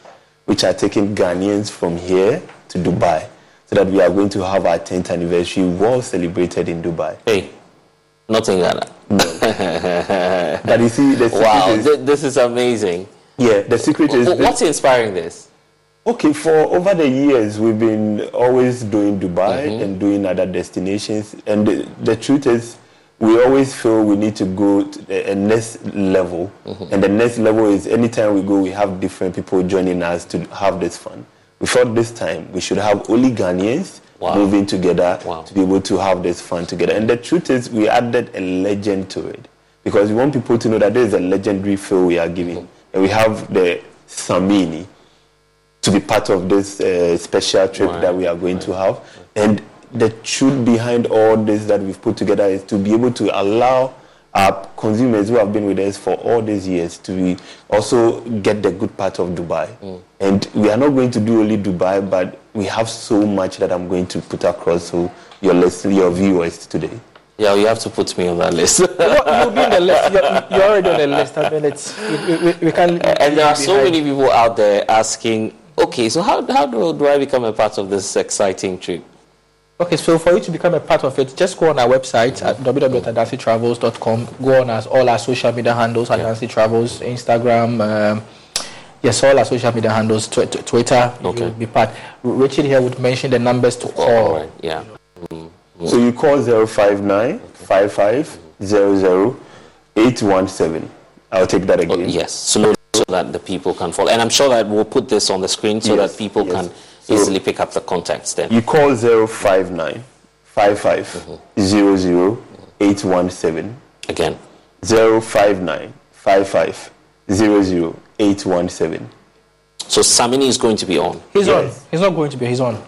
which are taking Ghanaians from here to Dubai, so that we are going to have our 10th anniversary well celebrated in Dubai. Hey, not in Ghana. No. but you see, the wow, is, this is amazing. Yeah, the secret is. What's inspiring this? Okay, for over the years, we've been always doing Dubai mm-hmm. and doing other destinations. And the, the, truth is, we always feel we need to go to the next level. Mm-hmm. And the next level is anytime we go, we have different people joining us to have this fun. We thought this time we should have only Ghanaians wow. moving together wow. to be able to have this fun together. And the truth is, we added a legend to it because we want people to know that there is a legendary feel we are giving. Mm-hmm. And we have the Samini to be part of this uh, special trip that we are going to have. And the truth behind all this that we've put together is to be able to allow our consumers who have been with us for all these years to also get the good part of Dubai. Mm. And we are not going to do only Dubai, but we have so much that I'm going to put across to your list, your viewers today. Yeah, you have to put me on that list. you'll be on the list. You're, you're, already on the list. I mean, it's, we, we, we can. And there are so many people out there asking, okay, so how, how do, do I become a part of this exciting trip? Okay, so for you to become a part of it, just go on our website at www.adansitravels.com. Go on as all our social media handles, yeah. Adansi Travels, Instagram, um, yes, all our social media handles, tw- tw- Twitter. Okay. Be part. Richard here would mention the numbers to call. Oh, right. Yeah. Mm-hmm. So you call 059 55 817. I'll take that again. Oh, yes, slowly so that the people can follow. And I'm sure that we'll put this on the screen so yes. that people yes. can so easily pick up the contacts then. You call 059 55 mm-hmm. 817. Again. 059 55 817. So Samini is going to be on. He's yes. on. He's not going to be. He's on.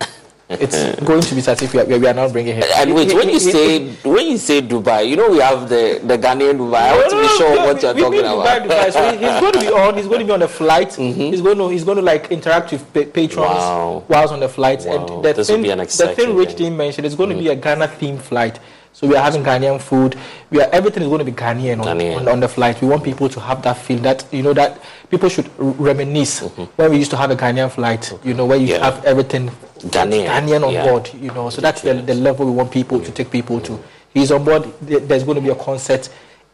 It's going to be certificate. We, we are not bringing him. And wait, when you say when you say Dubai, you know we have the the Ghanaian Dubai. I want to be sure what you're talking about. Dubai, So he's going to be on. He's going to be on the flight. Mm-hmm. He's going to he's going to like interact with patrons wow. whilst on the flight. Wow. And the this thing, be an the thing Rich didn't mention is going mm-hmm. to be a Ghana themed flight. So we are having Ghanaian food. We are everything is going to be Ghanaian, on- Ghanaian. On, on the flight. We want people to have that feel that you know that people should reminisce when we used to have a Ghanaian flight. You know where you Mm-hmm. Yeah. have everything Ghanaian, Ghanaian on yeah. board. You know, so that's the, the level we want people to take people to. He's on board. There's going to be a concert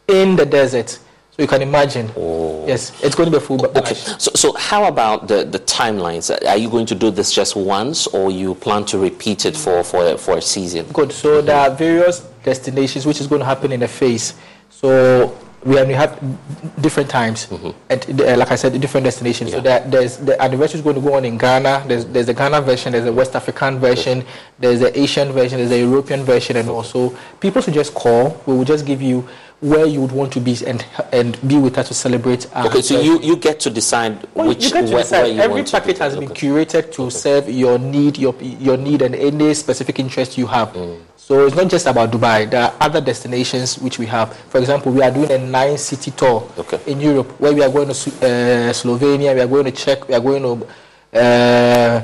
in the desert. So you can imagine. Yes, it's going to be a full. Okay, so, so how about the, the timelines? Are you going to do this just once or you plan to repeat it for, for, for a season? Good. So there are various destinations which is going to happen in a phase. So we have, have different times, and uh, like I said, different destinations. So there, there's the anniversary is going to go on in Ghana. There's there's the Ghana version, there's the West African version, there's the Asian version, there's the European version, and also people should just call. We will just give you where you would want to be and and be with us to celebrate. Okay, so you, you get to decide well, which you get to where, decide. where you Every package has been curated to serve your need, your your need, and any specific interest you have. Mm. So it's not just about Dubai. There are other destinations which we have. For example, we are doing a nine-city tour in Europe, where we are going to uh, Slovenia, we are going to Czech, we are going to uh,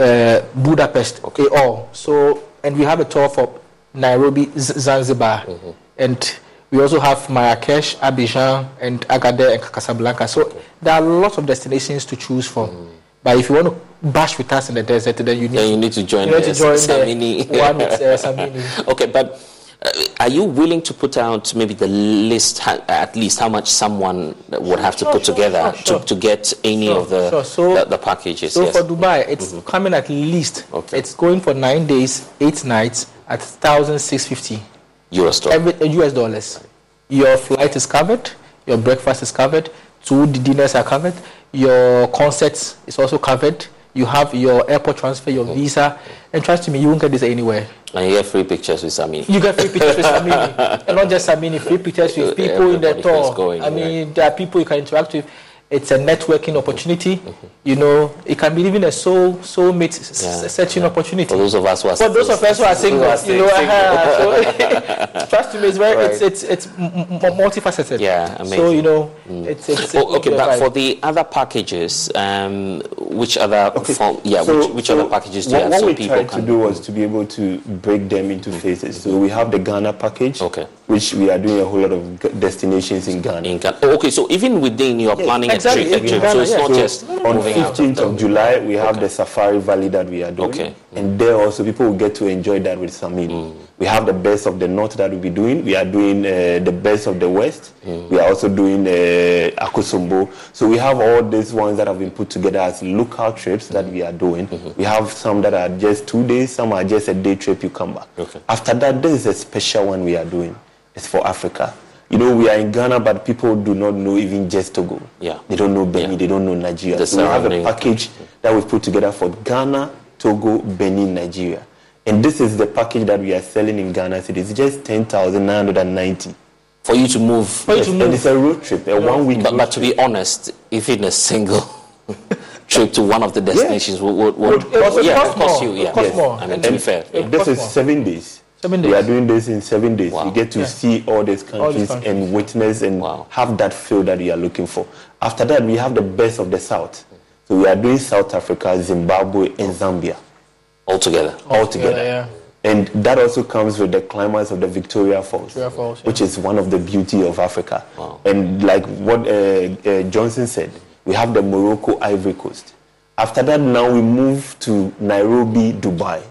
uh, Budapest. Okay, all. So and we have a tour for Nairobi, Zanzibar, Mm-hmm. and we also have Marrakesh, Abidjan, and Agadir and Casablanca. So there are lots of destinations to choose from. But if you want to bash with us in the desert, then you need, Then you need to join you need the to join Samini. one with uh, Samini. okay, but uh, are you willing to put out maybe the list, ha- at least how much someone would have to Sure, put sure, together sure. To, to get any of the. So- the, the packages? So yes. for Dubai, it's coming at least. It's going for nine days, eight nights at thousand six fifty. US dollars. Every uh, US dollars. Your flight is covered. Your breakfast is covered. Two dinners are covered. Your concerts is also covered. You have your airport transfer, your visa, and trust me, you won't get this anywhere. And you get free pictures with Samini. You get free pictures with Samini, and not just Samini, free pictures with people in the Everybody tour. going, I mean, there are people you can interact with. It's a networking opportunity. You know, it can be even a soul soulmate Yeah, searching opportunity. For those of us who are For those of us who are single, you know, uh, so, trust me, it's very, Right. it's it's it's m- m- multifaceted. Yeah, amazing. So you know, Mm. it's it's. Oh, okay, but right. for the other packages, um, which other form, yeah, So- which, which so other packages do you what, have what so we people tried can to do was to be able to break them into phases. So we have the Ghana package, okay. which we are doing a whole lot of destinations in Ghana. In Ghana. Oh, okay, so even within you're planning exactly. trip, a trip. Ghana, so it's not So just on moving 15th of July we have the Safari Valley that we are doing, Okay. and there also people will get to enjoy that with Samin. Mm. We have the best of the north that we'll be doing. We are doing uh, the best of the west. Mm. We are also doing uh, Akosombo. So we have all these ones that have been put together as local trips that we are doing. Mm-hmm. We have some that are just two days, some are just a day trip. You come back. Okay. After that, this is a special one we are doing. It's for Africa. You know, we are in Ghana, but people do not know even just Togo. Yeah. They don't know Benin, they don't know Nigeria. The so we have a package that we've put together for Ghana, Togo, Benin, Nigeria. And this is the package that we are selling in Ghana. So it's just 10,990. For you to move. For you to move. And it's a road trip, a one week But, but to be honest, even a single trip to one of the destinations would, would, would, Would cost yeah, more. cost you. Yeah, cost yes. more. I mean, to be fair. And this is seven days. Seven We are doing this in seven days. You get to Yeah. see all these All these countries, countries. and witness and have that feel that you are looking for. After that, we have the best of the South. So we are doing South Africa, Zimbabwe, and Zambia. All together. All together. yeah. And that also comes with the climax of the Victoria Falls, Victoria Falls, which is one of the beauty of Africa. And like what uh, uh, Johnson said, we have the Morocco Ivory Coast. After that, now we move to Nairobi, Dubai.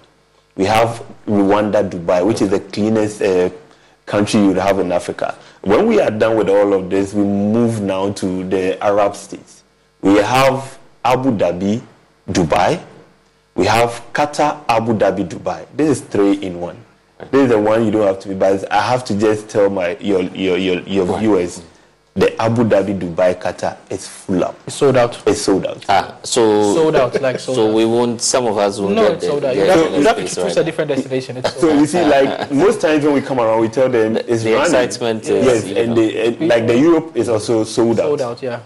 We have Rwanda, Dubai, which is the cleanest uh, country you'd have in Africa. When we are done with all of this, we move now to the Arab states. We have Abu Dhabi, Dubai. We have Qatar, Abu Dhabi, Dubai. This is three in one. This is the one you don't have to be, but I have to just tell my your your your, your viewers, the Abu Dhabi, Dubai, Qatar is full up. It's sold out. It's sold out. Ah, so Sold out, like sold so out. we won't. Some of us won't No, get it's sold out. get You have, to you have to choose right a different destination. It's So you see, like most times when we come around, we tell them it's The running. excitement is, yes, and know. they, and like the Europe is also sold out. sold out, yeah.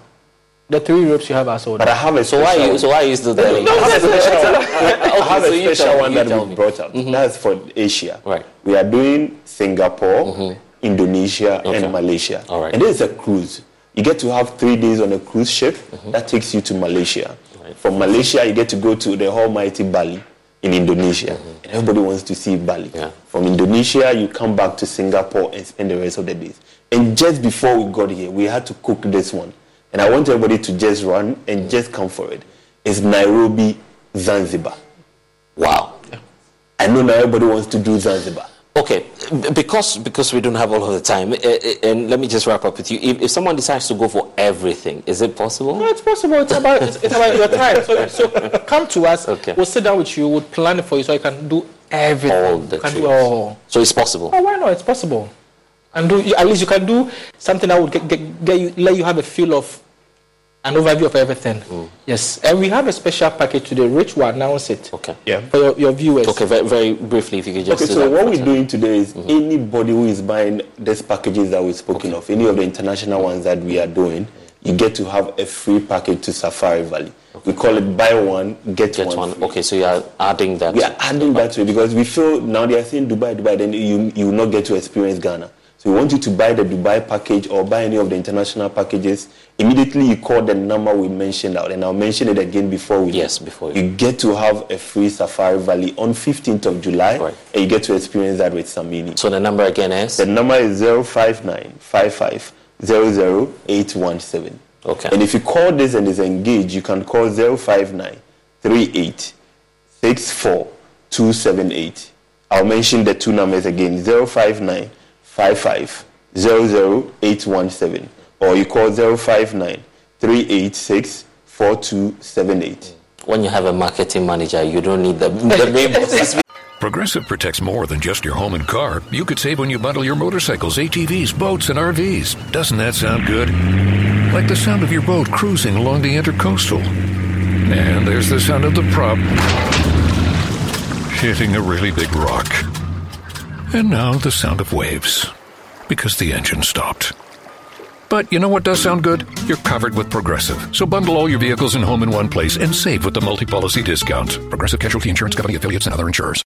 The three Europes you have are sold But out. I have a So why special you? So why you still telling? I have a special, I have so a special one that tell we brought out. That's for Asia. Right. We are doing Singapore, Indonesia, Okay. and Malaysia. All right. And this is a cruise. You get to have three days on a cruise ship mm-hmm. that takes you to Malaysia. From Malaysia, you get to go to the almighty Bali in Indonesia. Mm-hmm. and everybody wants to see Bali. From Indonesia, you come back to Singapore and spend the rest of the days. And just before we got here, we had to cook this one. And I want everybody to just run and just come for it. It's Nairobi, Zanzibar. Wow. I know now everybody wants to do Zanzibar. Okay, because because we don't have all of the time, eh, eh, and let me just wrap up with you. If, if someone decides to go for everything, is it possible? No, it's possible. It's about it's, it's about your time. So, so come to us. Okay. We'll sit down with you. We'll plan it for you so you can do everything. All the You can do all. So it's possible. Oh, why not? It's possible. And do at least you can do something that would get, get, get you let you have a feel of an overview of everything. Mm. Yes, and we have a special package today. Rich will announce it. Okay. Yeah. For your, your viewers. Okay, very, very briefly, if you could just. Okay, so what we're doing today is anybody who is buying these packages that we've spoken of, any of the international ones that we are doing, you get to have a free package to Safari Valley. We call it buy one, get, Get one. one. Okay, so you are adding that. We are adding that to it because we feel now they are saying Dubai, Dubai, then you, you will not get to experience Ghana. So we want you to buy the Dubai package or buy any of the international packages. Immediately you call the number we mentioned out, and I'll mention it again before we. Yes, before you you get to have a free Safari Valley on 15th of July, and you get to experience that with Samini. So the number again is? The number is 059 Okay. And if you call this and is engaged, you can call 059 38 64 278. I'll mention the two numbers again 059 55 00817 or you call 059 386 4278. When you have a marketing manager, you don't need the, the main bosses. Progressive protects more than just your home and car. You could save when you bundle your motorcycles, ATVs, boats, and RVs. Doesn't that sound good? Like the sound of your boat cruising along the intracoastal. And there's the sound of the prop hitting a really big rock. And now the sound of waves because the engine stopped. But you know what does sound good? You're covered with Progressive. So bundle all your vehicles and home in one place and save with the multi-policy discount. Progressive Casualty Insurance Company affiliates and other insurers.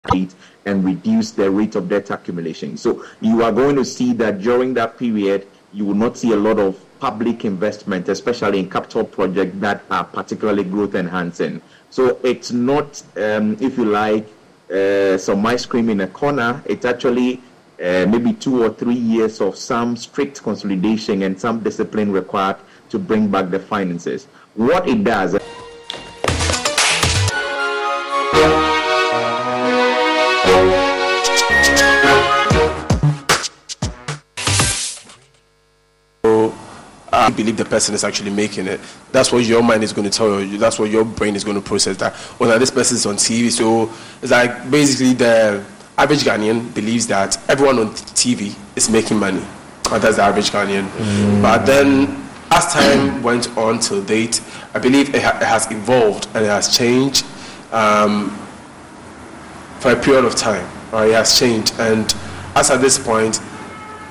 and reduce the rate of debt accumulation. So you are going to see that during that period, you will not see a lot of public investment, especially in capital projects that are particularly growth enhancing. So it's not, um, if you like, uh, some ice cream in a corner. It's actually uh, maybe two or three years of some strict consolidation and some discipline required to bring back the finances. What it does. I believe the person is actually making it. That's what your mind is going to tell you. That's what your brain is going to process. That oh, now this person is on TV. So it's like basically the average Ghanaian believes that everyone on TV is making money. And that's the average Ghanaian. But then as time went on till date, I believe it, ha- it has evolved and it has changed um, for a period of time. Right? It has changed. And as at this point,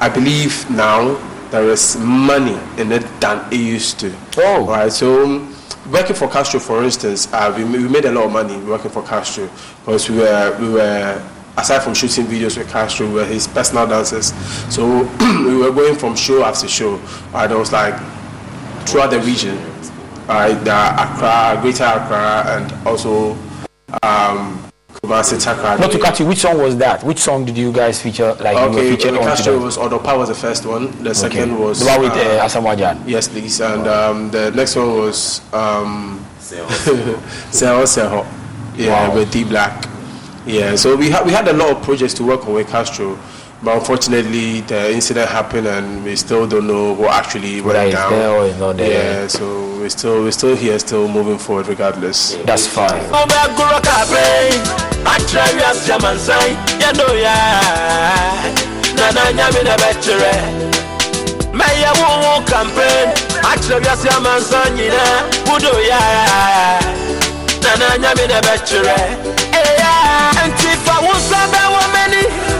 I believe now there is money in it than it used to. Oh. Right. So um, working for Castro, for instance, uh, we, we made a lot of money working for Castro because we were we were aside from shooting videos with Castro, we were his personal dancers. So we were going from show after show. Right. There was like throughout the region, right, the Accra, Greater Accra, and also um. Not to cut you, which song was that? Which song did you guys feature? Like you were okay, featured with on Castro today? was Odopa was the first one. The second was The one with uh, Asamoah Yes, please. And um, the next one was um, Seho Seho. Yeah, Wow. with D Black. Yeah, so we had we had a lot of projects to work on with Castro, but unfortunately the incident happened and we still don't know what actually went Whether it's down. there or it's not there. Yeah, so we're still we're still here, still moving forward regardless. That's fine. Obaguro kape, atrevia siamansai, yendo ya. Nana nyami na betre. Meya wuwu campaign, atrevia siamansa nyina, wudo ya. Nana nyami na betre. Eya, enti fa wusa be wo meni, odo mi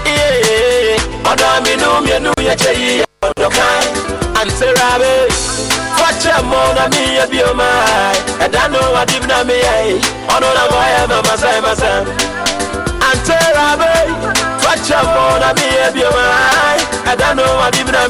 Wutuma mi wutina mi be. Eya, e wakasa mi kampana, mini wudu ye wono pra. Yeah, odo mi nu ya che yi ye wono kai. Enti mi yɛ ɔdɔ paa mi nu mienu yɛ kyɛ yi yɛ ɔdɔ kan anterabe fakyɛ mɔ na mi yɛ bioma ɛda no adim na mi